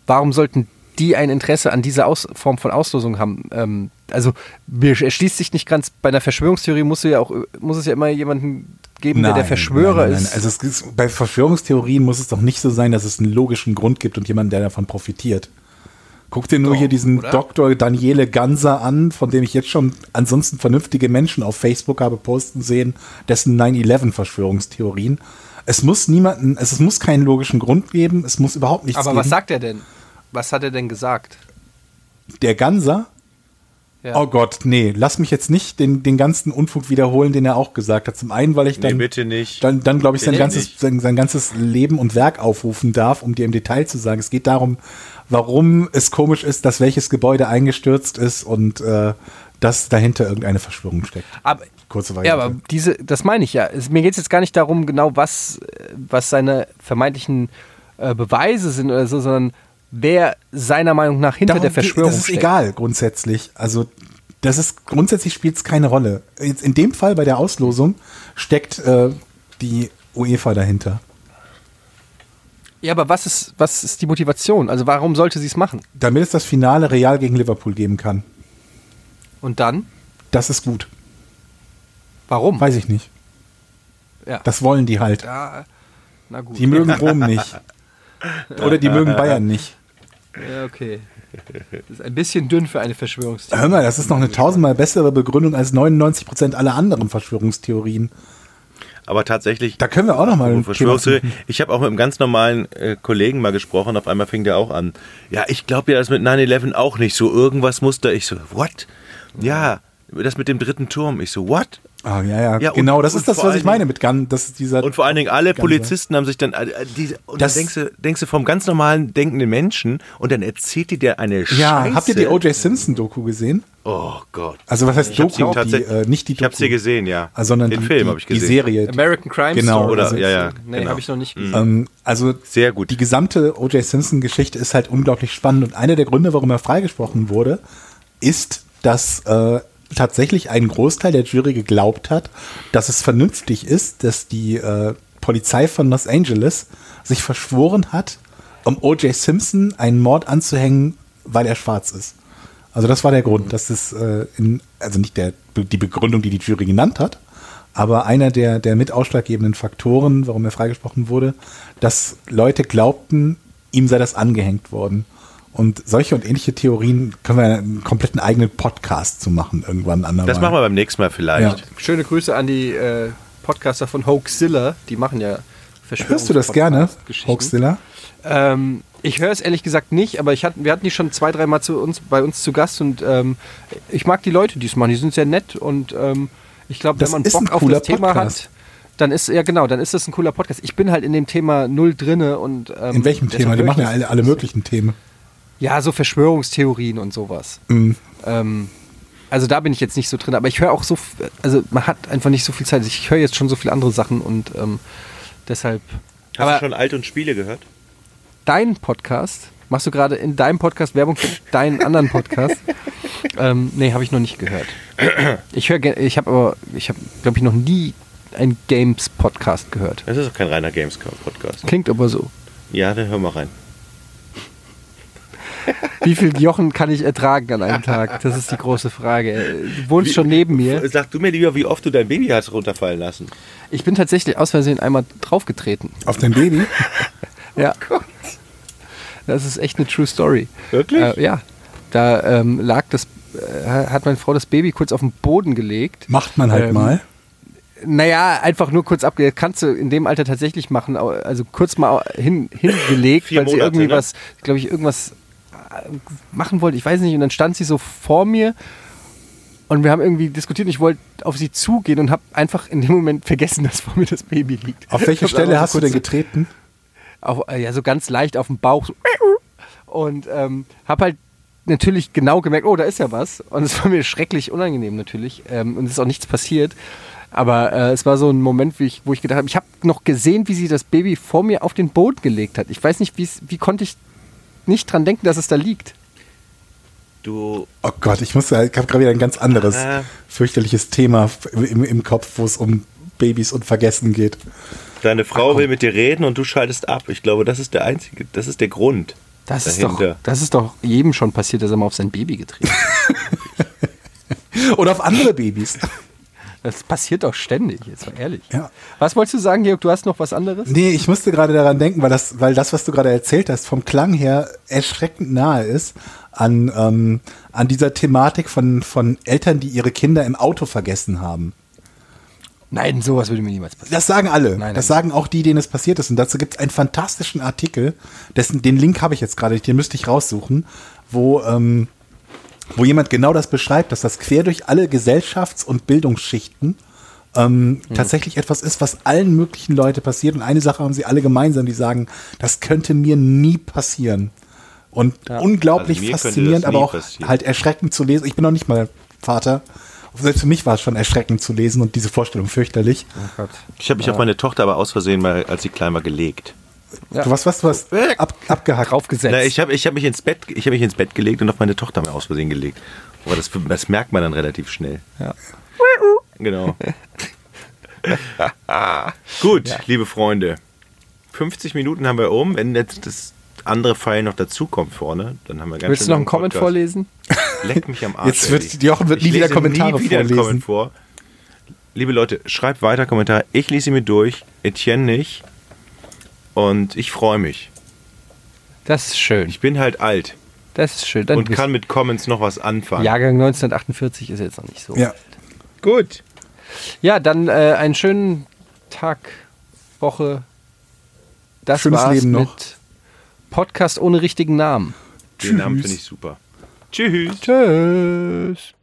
Warum sollten die ein Interesse an dieser Aus Form von Auslosung haben? Ähm, also mir erschließt sich nicht ganz, bei einer Verschwörungstheorie muss, ja auch, muss es ja immer jemanden geben, der der Verschwörer nein, nein, ist. Nein. Also es ist, bei Verschwörungstheorien muss es doch nicht so sein, dass es einen logischen Grund gibt und jemand, der davon profitiert. Guck dir nur Doch, hier diesen oder? Dr. Daniele Ganser an, von dem ich jetzt schon ansonsten vernünftige Menschen auf Facebook habe posten sehen, dessen 9-11-Verschwörungstheorien. Es muss niemanden, es, es muss keinen logischen Grund geben, es muss überhaupt nichts Aber geben. was sagt er denn? Was hat er denn gesagt? Der Ganser? Ja. Oh Gott, nee, lass mich jetzt nicht den, den ganzen Unfug wiederholen, den er auch gesagt hat. Zum einen, weil ich Nee, dann, bitte nicht. dann, dann glaube ich, sein ganzes, sein, sein ganzes Leben und Werk aufrufen darf, um dir im Detail zu sagen. Es geht darum, warum es komisch ist, dass welches Gebäude eingestürzt ist und äh, dass dahinter irgendeine Verschwörung steckt. Aber, Kurze ja, Variante. aber diese, das meine ich ja. Es, mir geht es jetzt gar nicht darum, genau was, äh, was seine vermeintlichen äh, Beweise sind oder so, sondern wer seiner Meinung nach hinter Darum der Verschwörung Das ist steckt. egal grundsätzlich. Also das ist grundsätzlich spielt es keine Rolle. Jetzt in dem Fall bei der Auslosung steckt äh, die UEFA dahinter. Ja, aber was ist, was ist die Motivation? Also warum sollte sie es machen? Damit es das Finale Real gegen Liverpool geben kann. Und dann? Das ist gut. Warum? Weiß ich nicht. ja. Das wollen die halt. ja, na gut. Die mögen Rom nicht. [laughs] Oder die mögen Bayern nicht. Ja, okay. Das ist ein bisschen dünn für eine Verschwörungstheorie. Hör mal, das ist noch eine tausendmal bessere Begründung als 99% aller anderen Verschwörungstheorien. Aber tatsächlich. Da können wir auch noch mal ein Verschwörungstheorie. Thema Ich habe auch mit einem ganz normalen äh, Kollegen mal gesprochen, auf einmal fing der auch an. Ja, ich glaube ja das mit 9-11 auch nicht so. Irgendwas muss da. Ich so, what? Ja, das mit dem dritten Turm. Ich so, what? Ah, ja, ja, Ja, und- genau, das und ist das, was ich meine mit Gun. Das ist dieser. Und vor allen Dingen alle. Polizisten haben sich dann, äh, diese, und Das- dann denkst du, denkst du vom ganz normalen denkenden Menschen und dann erzählt die dir eine ja, Scheiße. habt ihr die O.J. Simpson-Doku gesehen? Oh Gott. Also, was heißt Ich hab sie Doku? Die, tatsächlich- äh, nicht die Ich habe Doku. sie gesehen, ja. Ah, sondern Den die, Film die, habe ich gesehen. Die Serie. American Crime Genau, Story. Oder, also- ja, ja. Nee, genau. habe ich noch nicht gesehen. Ähm, also Sehr gut. die gesamte O.J. Simpson-Geschichte ist halt unglaublich spannend und einer der Gründe, warum er freigesprochen wurde, ist, dass äh, tatsächlich ein Großteil der Jury geglaubt hat, dass es vernünftig ist, dass die äh, Polizei von Los Angeles sich verschworen hat, um O.J. Simpson einen Mord anzuhängen, weil er schwarz ist. Also das war der Grund, dass es äh, in, also nicht der, die Begründung, die die Jury genannt hat, aber einer der, der mit ausschlaggebenden Faktoren, warum er freigesprochen wurde, dass Leute glaubten, ihm sei das angehängt worden. Und solche und ähnliche Theorien können wir einen kompletten eigenen Podcast zu machen, irgendwann andermal. Das machen wir beim nächsten Mal vielleicht. Ja. Schöne Grüße an die äh, Podcaster von Hoaxilla. Die machen ja Hörst du das gerne. Hoaxilla? Ähm, ich höre es ehrlich gesagt nicht, aber ich hatten, wir hatten die schon zwei, dreimal zu uns, bei uns zu Gast und ähm, ich mag die Leute, die es machen. Die sind sehr nett und ähm, ich glaube, wenn man Bock auf das Thema Podcast. hat, dann ist ja genau, dann ist das ein cooler Podcast. Ich bin halt in dem Thema null drinne und ähm, In welchem Thema? Die machen ja alle, alle möglichen Themen. Ja, so Verschwörungstheorien und sowas. Mhm. Ähm, also da bin ich jetzt nicht so drin, aber ich höre auch so, also man hat einfach nicht so viel Zeit. Ich höre jetzt schon so viele andere Sachen und ähm, deshalb. Hast aber du schon Alt und Spiele gehört? dein Podcast, machst du gerade in deinem Podcast Werbung für deinen anderen Podcast? [laughs] ähm, nee, habe ich noch nicht gehört. Ich höre, ich habe aber, ich habe, glaube ich, noch nie einen Games-Podcast gehört. Das ist doch kein reiner Gamescom-Podcast. Klingt aber so. Ja, dann hör mal rein. [laughs] Wie viel Jochen kann ich ertragen an einem Tag? Das ist die große Frage. Du wohnst schon neben mir. Sag du mir lieber, wie oft du dein Baby hast runterfallen lassen. Ich bin tatsächlich aus Versehen einmal draufgetreten. Auf dein Baby? [laughs] Ja. Das ist echt eine True Story. Wirklich? Äh, ja. Da ähm, lag das, äh, hat meine Frau das Baby kurz auf den Boden gelegt. Macht man halt Ähm, mal. Naja, einfach nur kurz abgelegt. Kannst du in dem Alter tatsächlich machen. Also kurz mal hin, hingelegt, weil sie irgendwie ne? was, glaube ich, irgendwas machen wollte. Ich weiß nicht. Und dann stand sie so vor mir und wir haben irgendwie diskutiert. und Ich wollte auf sie zugehen und habe einfach in dem Moment vergessen, [laughs] dass vor mir das Baby liegt. Auf welche [laughs] Stelle hast du denn getreten? auf, äh, ja, so ganz leicht auf dem Bauch. So. [laughs] Und ähm, habe halt natürlich genau gemerkt, oh, da ist ja was. Und es war mir schrecklich unangenehm natürlich. Ähm, und es ist auch nichts passiert. Aber äh, es war so ein Moment, ich, wo ich gedacht habe, ich habe noch gesehen, wie sie das Baby vor mir auf den Boden gelegt hat. Ich weiß nicht, wie konnte ich nicht dran denken, dass es da liegt. Du, Oh Gott, ich muss, ich habe gerade wieder ein ganz anderes Äh. fürchterliches Thema im, im Kopf, wo es um Babys und Vergessen geht. deine Frau will mit dir reden und du schaltest ab. Ich glaube, das ist der einzige, das ist der Grund. Das ist, doch, dahinter. das ist doch jedem schon passiert, dass er mal auf sein Baby getreten hat. [laughs] [laughs] Oder auf andere Babys. Das passiert doch ständig, jetzt mal ehrlich. Ja. Was wolltest du sagen, Georg? Du hast noch was anderes? Nee, ich musste gerade daran denken, weil das, weil das, was du gerade erzählt hast, vom Klang her erschreckend nahe ist an, ähm, an dieser Thematik von, von Eltern, die ihre Kinder im Auto vergessen haben. Nein, sowas würde mir niemals passieren. Das sagen alle. Nein, das nein. sagen auch die, denen es passiert ist. Und dazu gibt es einen fantastischen Artikel, dessen, den Link habe ich jetzt gerade, den müsste ich raussuchen, wo, ähm, wo jemand genau das beschreibt, dass das quer durch alle Gesellschafts- und Bildungsschichten ähm, Mhm. tatsächlich etwas ist, was allen möglichen Leute passiert. Und eine Sache haben sie alle gemeinsam, die sagen, das könnte mir nie passieren. Und unglaublich Also mir könnte faszinierend, aber auch passieren. halt erschreckend zu lesen. Ich bin noch nicht mal Vater. Selbst für mich war es schon erschreckend zu lesen und diese Vorstellung fürchterlich. Oh Gott. Ich habe mich auf meine Tochter aber aus Versehen mal, als sie klein war, gelegt. Ja. Du was, was, du hast ab, abgehackt. Draufgesetzt. Na, ich habe ich hab mich, ins Bett- ich hab mich ins Bett gelegt und auf meine Tochter mal aus Versehen gelegt. Aber das, das merkt man dann relativ schnell. Ja. Genau. [laughs] Gut, liebe Freunde. 50 Minuten haben wir um. Wenn jetzt das andere Pfeil noch dazukommt vorne, dann haben wir ganz Willst du noch einen langen Comment Podcast. vorlesen? Leck mich am [laughs] Arsch. Jetzt wird-. Jochen wird Ich nie wieder lese Kommentare nie wieder einen vorlesen. Comment vor. Liebe Leute, schreibt weiter Kommentare. Ich lese sie mir durch. Etienne nicht. Und ich freue mich. Das ist schön. Ich bin halt alt Das ist schön. Dann und kann mit Comments noch was anfangen. Jahrgang 1948 ist jetzt noch nicht so. Ja. Gut. Ja, dann äh, einen schönen Tag, Woche. Das Schönes war's Leben noch. mit Podcast ohne richtigen Namen. Den Namen Tschüss. finde ich super. Tschüss. Tschüss.